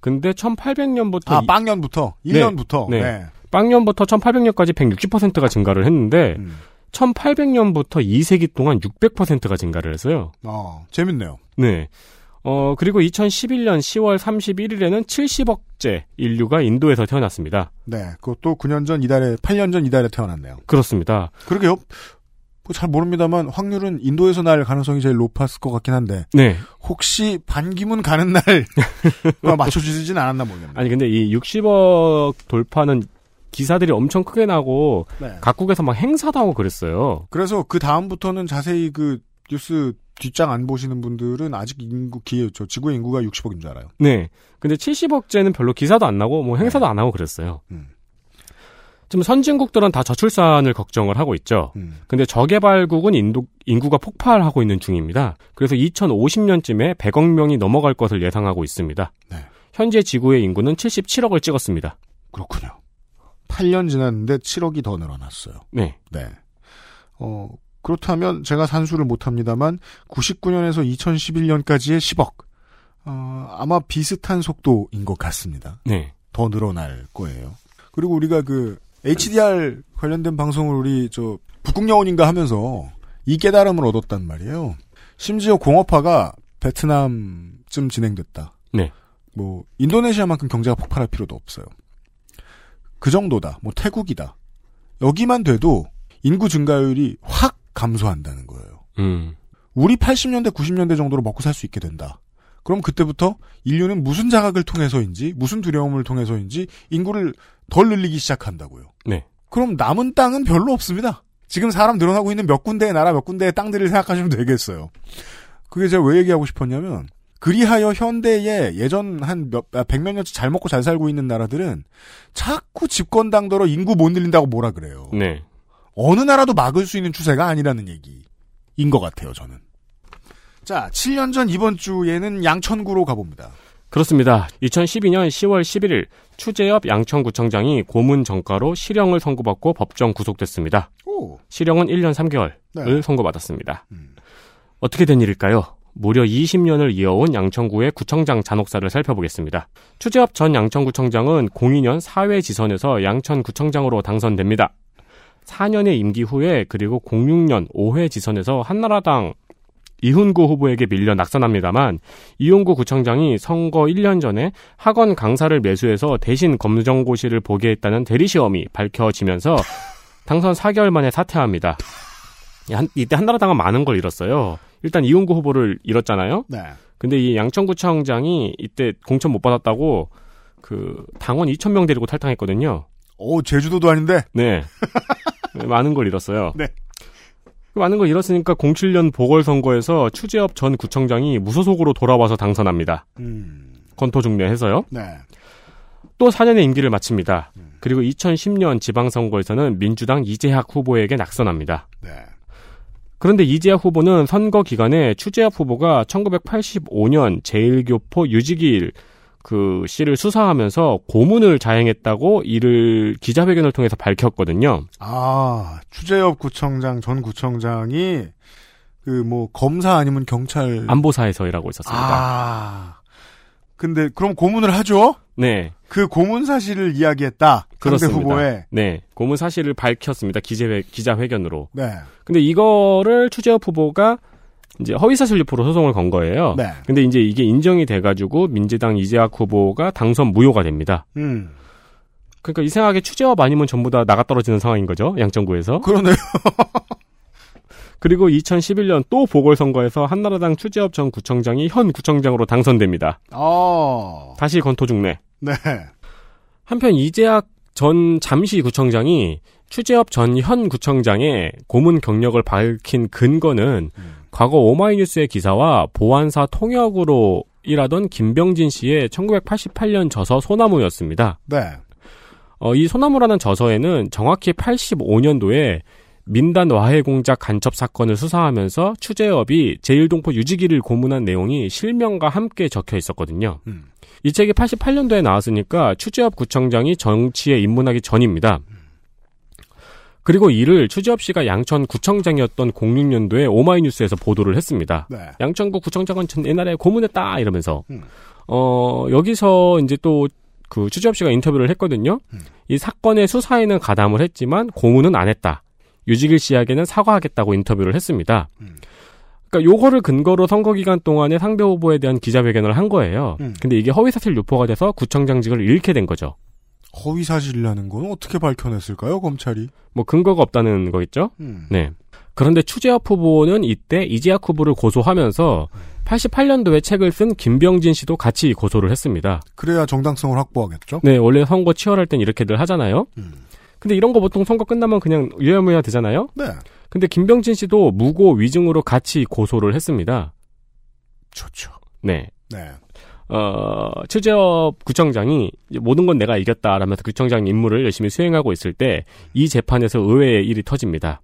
근데 1800년부터 아, 빵년부터 1년부터 네. 네. 빵년부터 1800년까지 160%가 증가를 했는데 음. 1800년부터 2세기 동안 600%가 증가를 했어요. 어, 재밌네요. 네. 어, 그리고 2011년 10월 31일에는 70억째 인류가 인도에서 태어났습니다. 네. 그것도 9년 전 이달에 8년 전 이달에 태어났네요. 그렇습니다. 그러게요. 뭐잘 모릅니다만 확률은 인도에서 날 가능성이 제일 높았을 것 같긴 한데 네. 혹시 반기문 가는 날 맞춰주지는 않았나 모르겠네요. 아니 근데 이 60억 돌파는 기사들이 엄청 크게 나고 네. 각국에서 막 행사도 하고 그랬어요. 그래서 그 다음부터는 자세히 그 뉴스 뒷장 안 보시는 분들은 아직 인구 기, 저 지구의 인구가 60억인 줄 알아요. 네. 근데 70억째는 별로 기사도 안 나고 뭐 행사도 안 하고 그랬어요. 음. 지금 선진국들은 다 저출산을 걱정을 하고 있죠. 음. 근데 저개발국은 인도, 인구가 폭발하고 있는 중입니다. 그래서 2050년쯤에 100억 명이 넘어갈 것을 예상하고 있습니다. 네. 현재 지구의 인구는 77억을 찍었습니다. 그렇군요. 8년 지났는데 7억이 더 늘어났어요. 네. 네. 어, 그렇다면 제가 산수를 못합니다만 99년에서 2011년까지의 10억. 어, 아마 비슷한 속도인 것 같습니다. 네. 더 늘어날 거예요. 그리고 우리가 그 HDR 관련된 방송을 우리 저 북극여원인가 하면서 이 깨달음을 얻었단 말이에요. 심지어 공업화가 베트남쯤 진행됐다. 네. 뭐 인도네시아만큼 경제가 폭발할 필요도 없어요. 그 정도다. 뭐 태국이다. 여기만 돼도 인구 증가율이 확 감소한다는 거예요. 음. 우리 80년대, 90년대 정도로 먹고 살 수 있게 된다. 그럼 그때부터 인류는 무슨 자각을 통해서인지, 무슨 두려움을 통해서인지 인구를 덜 늘리기 시작한다고요. 네. 그럼 남은 땅은 별로 없습니다. 지금 사람 늘어나고 있는 몇 군데의 나라, 몇 군데의 땅들을 생각하시면 되겠어요. 그게 제가 왜 얘기하고 싶었냐면, 그리하여 현대에 예전 한 몇, 아, 백몇 년째 잘 먹고 잘 살고 있는 나라들은 자꾸 집권당더러 인구 못 늘린다고 뭐라 그래요. 네. 어느 나라도 막을 수 있는 추세가 아니라는 얘기인 것 같아요, 저는. 자, 7년 전 이번 주에는 양천구로 가봅니다. 그렇습니다. 2012년 10월 11일 추재엽 양천구청장이 고문 정가로 실형을 선고받고 법정 구속됐습니다. 오. 실형은 1년 3개월을 네. 선고받았습니다. 어떻게 된 일일까요? 무려 20년을 이어온 양천구의 구청장 잔혹사를 살펴보겠습니다. 추재엽 전 양천구청장은 02년 사회지선에서 양천구청장으로 당선됩니다. 4년의 임기 후에 그리고 06년 5회 지선에서 한나라당 이훈구 후보에게 밀려 낙선합니다만 이훈구 구청장이 선거 1년 전에 학원 강사를 매수해서 대신 검정고시를 보게 했다는 대리시험이 밝혀지면서 당선 4개월 만에 사퇴합니다. 한- 이때 한나라당은 많은 걸 잃었어요. 일단 이훈구 후보를 잃었잖아요. 네. 근데 이 양천구청장이 이때 공천 못 받았다고 그 당원 2천 명 데리고 탈당했거든요. 오, 제주도도 아닌데? 네. 많은 걸 잃었어요. 네. 많은 걸 잃었으니까 07년 보궐선거에서 추재엽 전 구청장이 무소속으로 돌아와서 당선합니다. 음. 건토 중례해서요. 네. 또 4년의 임기를 마칩니다. 그리고 2010년 지방선거에서는 민주당 이재학 후보에게 낙선합니다. 네. 그런데 이재학 후보는 선거 기간에 추재엽 후보가 1985년 제일교포 유지길 그 씨를 수사하면서 고문을 자행했다고 이를 기자회견을 통해서 밝혔거든요. 아, 추재엽 구청장, 전 구청장이, 그, 뭐, 검사 아니면 경찰. 안보사에서 일하고 있었습니다. 아. 근데, 그럼 고문을 하죠? 네. 그 고문 사실을 이야기했다. 그렇습니다. 후보에. 네. 고문 사실을 밝혔습니다. 기자회, 기자회견으로. 네. 근데 이거를 추재엽 후보가 이제 허위사실 유포로 소송을 건 거예요. 네. 근데 이제 이게 인정이 돼가지고 민주당 이재학 후보가 당선 무효가 됩니다. 음. 그러니까 이상하게 추재엽 아니면 전부 다 나가 떨어지는 상황인 거죠. 양천구에서. 그러네요. 그리고 2011년 또 보궐선거에서 한나라당 추재엽 전 구청장이 현 구청장으로 당선됩니다. 어. 다시 건토 중례. 네. 한편 이재학 전 잠시 구청장이 추재엽 전현 구청장의 고문 경력을 밝힌 근거는 과거 오마이뉴스의 기사와 보안사 통역으로 일하던 김병진 씨의 1988년 저서 소나무였습니다. 네. 어, 이 소나무라는 저서에는 정확히 85년도에 민단 와해 공작 간첩 사건을 수사하면서 추재엽이 제1동포 유지기를 고문한 내용이 실명과 함께 적혀 있었거든요. 음. 이 책이 88년도에 나왔으니까 추재엽 구청장이 정치에 입문하기 전입니다. 그리고 이를 추재엽 씨가 양천 구청장이었던 06년도에 오마이뉴스에서 보도를 했습니다. 네. 양천구 구청장은 전 옛날에 고문했다 이러면서 음. 어 여기서 이제 또 그 추재엽 씨가 인터뷰를 했거든요. 이 사건의 수사에는 가담을 했지만 고문은 안 했다. 유지길 씨에게는 사과하겠다고 인터뷰를 했습니다. 그러니까 요거를 근거로 선거 기간 동안에 상대 후보에 대한 기자회견을 한 거예요. 음. 근데 이게 허위사실 유포가 돼서 구청장직을 잃게 된 거죠. 허위 사실이라는 건 어떻게 밝혀냈을까요, 검찰이? 뭐 근거가 없다는 거겠죠? 음. 네. 그런데 추재엽 후보는 이때 이재학 후보를 고소하면서 88년도에 책을 쓴 김병진 씨도 같이 고소를 했습니다. 그래야 정당성을 확보하겠죠? 네, 원래 선거 치열할 땐 이렇게들 하잖아요. 음. 근데 이런 거 보통 선거 끝나면 그냥 유야무야 되잖아요. 네. 근데 김병진 씨도 무고 위증으로 같이 고소를 했습니다. 좋죠. 네. 네. 어, 최재업 구청장이 모든 건 내가 이겼다라면서 구청장 임무를 열심히 수행하고 있을 때 이 재판에서 의외의 일이 터집니다.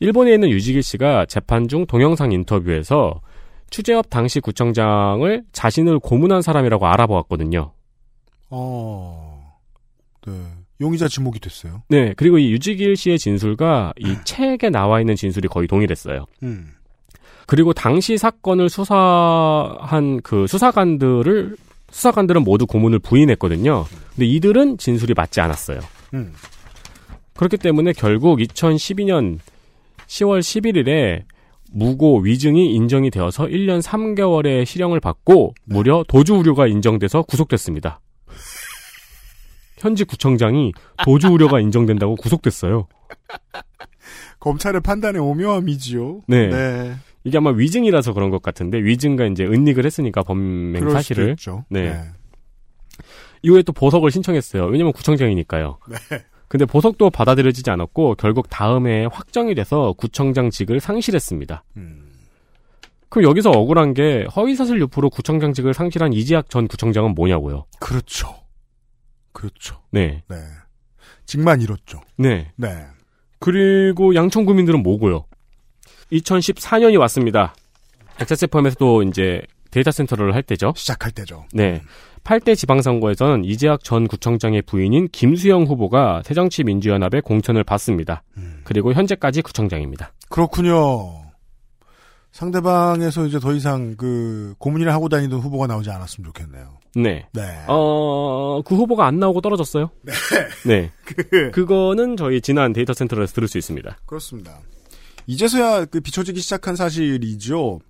일본에 있는 유지길 씨가 재판 중 동영상 인터뷰에서 추재엽 당시 구청장을 자신을 고문한 사람이라고 알아보았거든요. 어. 네. 용의자 지목이 됐어요. 네, 그리고 이 유지길 씨의 진술과 이 책에 나와 있는 진술이 거의 동일했어요. 음. 그리고 당시 사건을 수사한 그 수사관들을 수사관들은 모두 고문을 부인했거든요. 근데 이들은 진술이 맞지 않았어요. 음. 그렇기 때문에 결국 2012년 10월 11일에 무고 위증이 인정이 되어서 1년 3개월의 실형을 받고 무려 도주 우려가 인정돼서 구속됐습니다. 현지 구청장이 도주 우려가 인정된다고 구속됐어요. 검찰의 판단의 오묘함이지요. 네. 네. 이게 아마 위증이라서 그런 것 같은데 위증과 이제 은닉을 했으니까 범행 사실을 있죠. 네. 네. 이후에 또 보석을 신청했어요. 왜냐면 구청장이니까요. 네. 근데 보석도 받아들여지지 않았고 결국 다음에 확정이 돼서 구청장직을 상실했습니다. 음. 그럼 여기서 억울한 게 허위사실 유포로 구청장직을 상실한 이지학 전 구청장은 뭐냐고요? 그렇죠. 그렇죠. 네. 네. 직만 잃었죠. 네. 네. 그리고 양천 구민들은 뭐고요? 2014년이 왔습니다. XSFM에서도 이제 데이터 센터를 할 때죠. 시작할 때죠. 네. 8대 지방선거에서는 이재학 전 구청장의 부인인 김수영 후보가 새정치민주연합의 공천을 받습니다. 그리고 현재까지 구청장입니다. 그렇군요. 상대방에서 이제 더 이상 그 고문이나 하고 다니던 후보가 나오지 않았으면 좋겠네요. 네. 네. 어, 그 후보가 안 나오고 떨어졌어요. 네. 네. 그, 그거는 저희 지난 데이터 센터에서 들을 수 있습니다. 그렇습니다. 이제서야 그 비춰지기 시작한 사실이죠.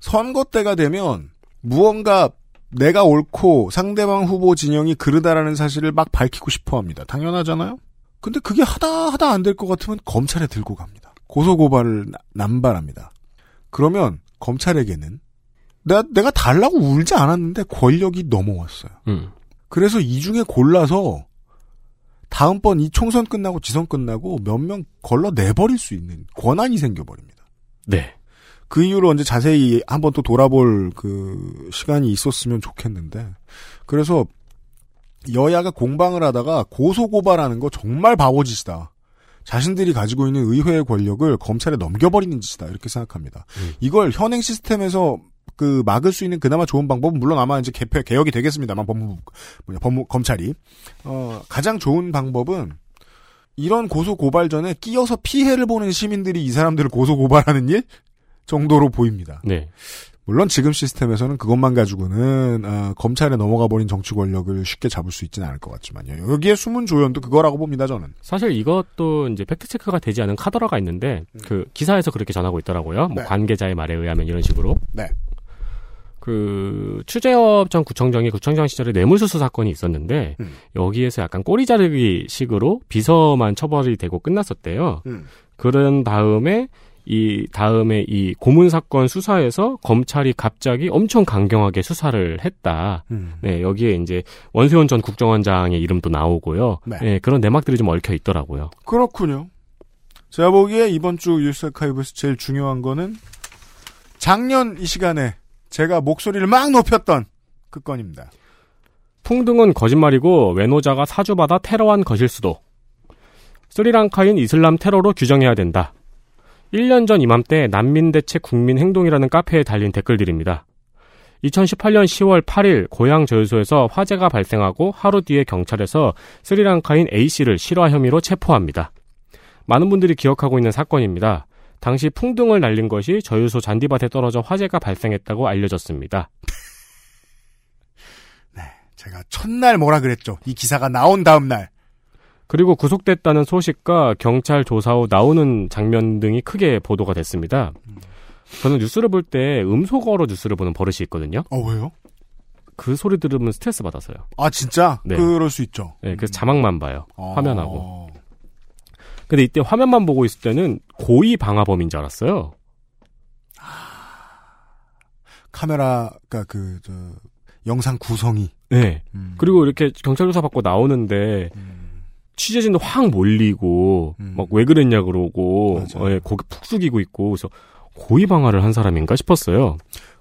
선거 때가 되면 무언가 내가 옳고 상대방 후보 진영이 그르다라는 사실을 막 밝히고 싶어 합니다. 당연하잖아요? 근데 그게 하다 하다 안 될 것 같으면 검찰에 들고 갑니다. 고소고발을 나- 남발합니다. 그러면 검찰에게는 내가, 내가 달라고 울지 않았는데 권력이 넘어왔어요. 음. 그래서 이 중에 골라서 다음번 이 총선 끝나고 지선 끝나고 몇 명 걸러 내버릴 수 있는 권한이 생겨버립니다. 네. 그 이후로 언제 자세히 한번 또 돌아볼 그 시간이 있었으면 좋겠는데 그래서 여야가 공방을 하다가 고소고발하는 거 정말 바보짓이다. 자신들이 가지고 있는 의회의 권력을 검찰에 넘겨버리는 짓이다 이렇게 생각합니다. 이걸 현행 시스템에서 그 막을 수 있는 그나마 좋은 방법은 물론 아마 이제 개표 개혁이 되겠습니다만 법무 뭐냐 법무 검찰이 어 가장 좋은 방법은 이런 고소 고발 전에 끼어서 피해를 보는 시민들이 이 사람들을 고소 고발하는 일 정도로 보입니다. 네. 물론 지금 시스템에서는 그것만 가지고는 어, 검찰에 넘어가 버린 정치 권력을 쉽게 잡을 수 있지는 않을 것 같지만요. 여기에 숨은 조연도 그거라고 봅니다. 저는. 사실 이것도 이제 팩트 체크가 되지 않은 카더라가 있는데 그 기사에서 그렇게 전하고 있더라고요. 뭐 네. 관계자의 말에 의하면 이런 식으로. 네. 그 추재엽 전 구청장이 구청장 시절에 뇌물수수 사건이 있었는데 음. 여기에서 약간 꼬리 자르기 식으로 비서만 처벌이 되고 끝났었대요. 음. 그런 다음에 이 다음에 이 고문 사건 수사에서 검찰이 갑자기 엄청 강경하게 수사를 했다. 음. 네, 여기에 이제 원세훈 전 국정원장의 이름도 나오고요. 네. 네, 그런 내막들이 좀 얽혀 있더라고요. 그렇군요. 제가 보기에 이번 주 뉴스 아카이브에서 제일 중요한 거는 작년 이 시간에 제가 목소리를 막 높였던 그 건입니다. 풍등은 거짓말이고 외노자가 사주받아 테러한 것일 수도. 스리랑카인 이슬람 테러로 규정해야 된다. 1년 전 이맘때 난민대책 국민행동이라는 카페에 달린 댓글들입니다. 2018년 10월 8일 고향 저유소에서 화재가 발생하고 하루 뒤에 경찰에서 스리랑카인 A씨를 실화 혐의로 체포합니다. 많은 분들이 기억하고 있는 사건입니다. 당시 풍등을 날린 것이 저유소 잔디밭에 떨어져 화재가 발생했다고 알려졌습니다. 제가 첫날 뭐라 그랬죠. 이 기사가 나온 다음 날. 그리고 구속됐다는 소식과 경찰 조사 후 나오는 장면 등이 크게 보도가 됐습니다. 저는 뉴스를 볼 때 음소거로 뉴스를 보는 버릇이 있거든요. 어 왜요? 그 소리 들으면 스트레스 받아서요. 아 진짜? 네. 그럴 수 있죠. 네, 그래서 자막만 봐요. 어. 화면하고. 근데 이때 화면만 보고 있을 때는 고의 방화범인 줄 알았어요. 카메라가 그 저 영상 구성이 네. 음. 그리고 이렇게 경찰 조사 받고 나오는데 취재진도 확 몰리고 음. 막왜 그랬냐 그러고 어, 예, 고개 푹 숙이고 있고 그래서 고의 방화를 한 사람인가 싶었어요.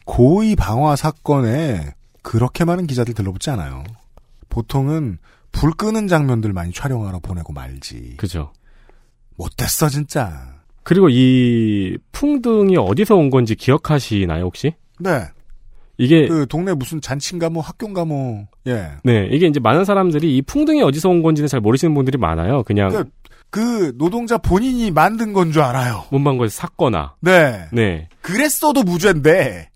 고의 방화 사건에 그렇게 많은 기자들 들러붙지 않아요. 보통은 불 끄는 장면들 많이 촬영하러 보내고 말지. 그죠. 못됐어 진짜. 그리고 이 풍등이 어디서 온 건지 기억하시나요 혹시? 네. 이게 그 동네 무슨 잔치인가 뭐 학교인가 뭐 예. 네 이게 이제 많은 사람들이 이 풍등이 어디서 온 건지는 잘 모르시는 분들이 많아요. 그냥 그, 그 노동자 본인이 만든 건 줄 알아요. 문방구에서 샀거나 네. 네. 그랬어도 무죄인데.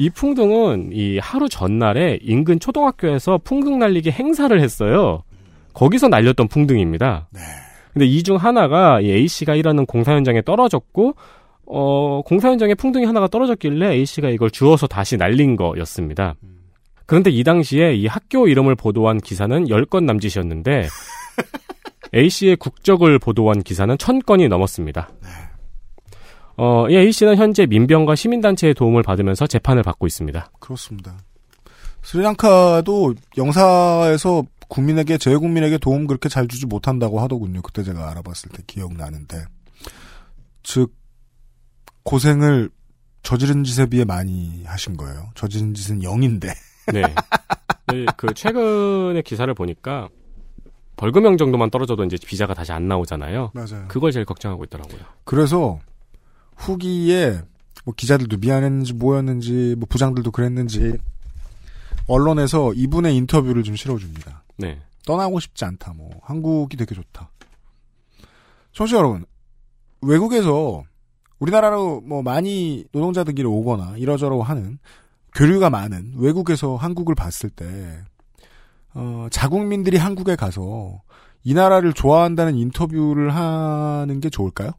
이 풍등은 이 하루 전날에 인근 초등학교에서 풍등 날리기 행사를 했어요. 거기서 날렸던 풍등입니다. 네. 근데 이 중 하나가 이 A 씨가 일하는 공사 현장에 떨어졌고 어 공사 현장에 풍등이 하나가 떨어졌길래 A 씨가 이걸 주워서 다시 날린 거였습니다. 그런데 이 당시에 이 학교 이름을 보도한 기사는 10건 남짓이었는데 A씨의 국적을 보도한 기사는 1000건이 넘었습니다. 어, 이 A씨는 현재 민병과 시민단체의 도움을 받으면서 재판을 받고 있습니다. 그렇습니다. 스리랑카도 영사에서 국민에게 재국민에게 도움 그렇게 잘 주지 못한다고 하더군요. 그때 제가 알아봤을 때 기억나는데 즉 고생을 저지른 짓에 비해 많이 하신 거예요. 저지른 짓은 0인데. 네. 네, 그 최근의 기사를 보니까 벌금형 정도만 떨어져도 이제 비자가 다시 안 나오잖아요. 맞아요. 그걸 제일 걱정하고 있더라고요. 그래서 후기에 뭐 기자들도 미안했는지 뭐였는지 뭐 부장들도 그랬는지 언론에서 이분의 인터뷰를 좀 실어줍니다. 네. 떠나고 싶지 않다. 뭐 한국이 되게 좋다. 청취자 여러분, 외국에서 우리나라로 뭐 많이 노동자들끼리 오거나 이러저러 하는 교류가 많은 외국에서 한국을 봤을 때 어, 자국민들이 한국에 가서 이 나라를 좋아한다는 인터뷰를 하는 게 좋을까요?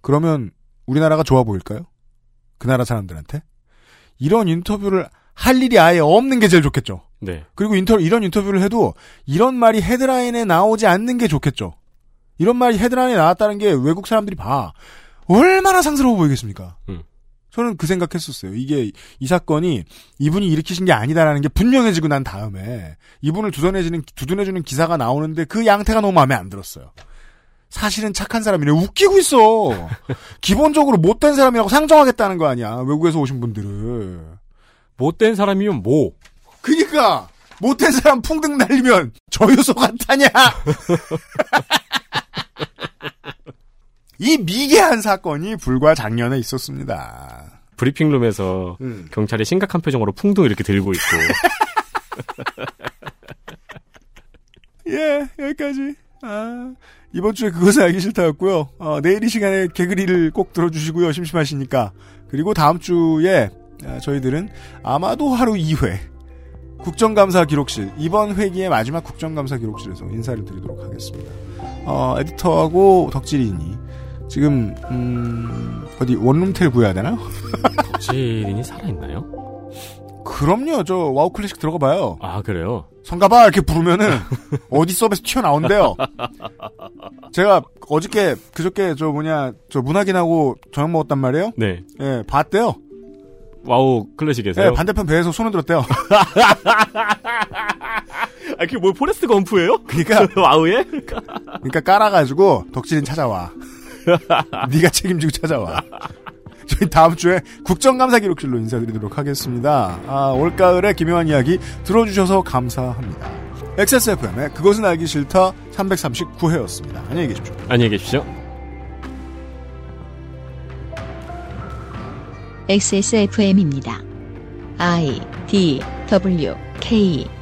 그러면 우리나라가 좋아 보일까요? 그 나라 사람들한테 이런 인터뷰를 할 일이 아예 없는 게 제일 좋겠죠. 네. 그리고 인터 이런 인터뷰를 해도 이런 말이 헤드라인에 나오지 않는 게 좋겠죠. 이런 말이 헤드라인에 나왔다는 게 외국 사람들이 봐 얼마나 상스러워 보이겠습니까? 음. 저는 그 생각했었어요. 이게 이 사건이 이분이 일으키신 게 아니다라는 게 분명해지고 난 다음에 이분을 두둔해주는 두둔해주는 기사가 나오는데 그 양태가 너무 마음에 안 들었어요. 사실은 착한 사람이네 웃기고 있어. 기본적으로 못된 사람이라고 상정하겠다는 거 아니야 외국에서 오신 분들을. 못된 사람이면 뭐? 그니까 못된 사람 풍등 날리면 저유소 같다냐? 이 미개한 사건이 불과 작년에 있었습니다. 브리핑룸에서 음. 경찰이 심각한 표정으로 풍등 이렇게 들고 있고 예, 여기까지. 아, 이번 주에 그것을 알기 싫다였고요. 어, 내일 이 시간에 개그리를 꼭 들어주시고요. 심심하시니까. 그리고 다음 주에 아, 저희들은 아마도 하루 2회 국정감사 기록실 이번 회기의 마지막 국정감사 기록실에서 인사를 드리도록 하겠습니다. 어, 에디터하고 덕질인이 지금 음, 어디 원룸텔 구해야 되나요? 덕질인이 살아있나요? 그럼요. 저 와우 클래식 들어가 봐요. 아 그래요? 성가봐 이렇게 부르면은 어디 서버에서 튀어나온대요. 제가 어저께 그저께 저 뭐냐 저 문학인하고 저녁 먹었단 말이에요. 네. 예, 봤대요. 와우 클래식에서요? 예, 반대편 배에서 손을 들었대요. 아, 그게 뭐 포레스트 검프예요? 그러니까 와우에? 그러니까 깔아가지고 덕질인 찾아와. 네가 책임지고 찾아와. 저희 다음 주에 국정감사 기록실로 인사드리도록 하겠습니다. 아, 올가을의 기묘한 이야기 들어주셔서 감사합니다. XSFM의 그것은 알기 싫다 339회였습니다. 안녕히 계십시오. 안녕히 계십시오. XSFM입니다. I D W K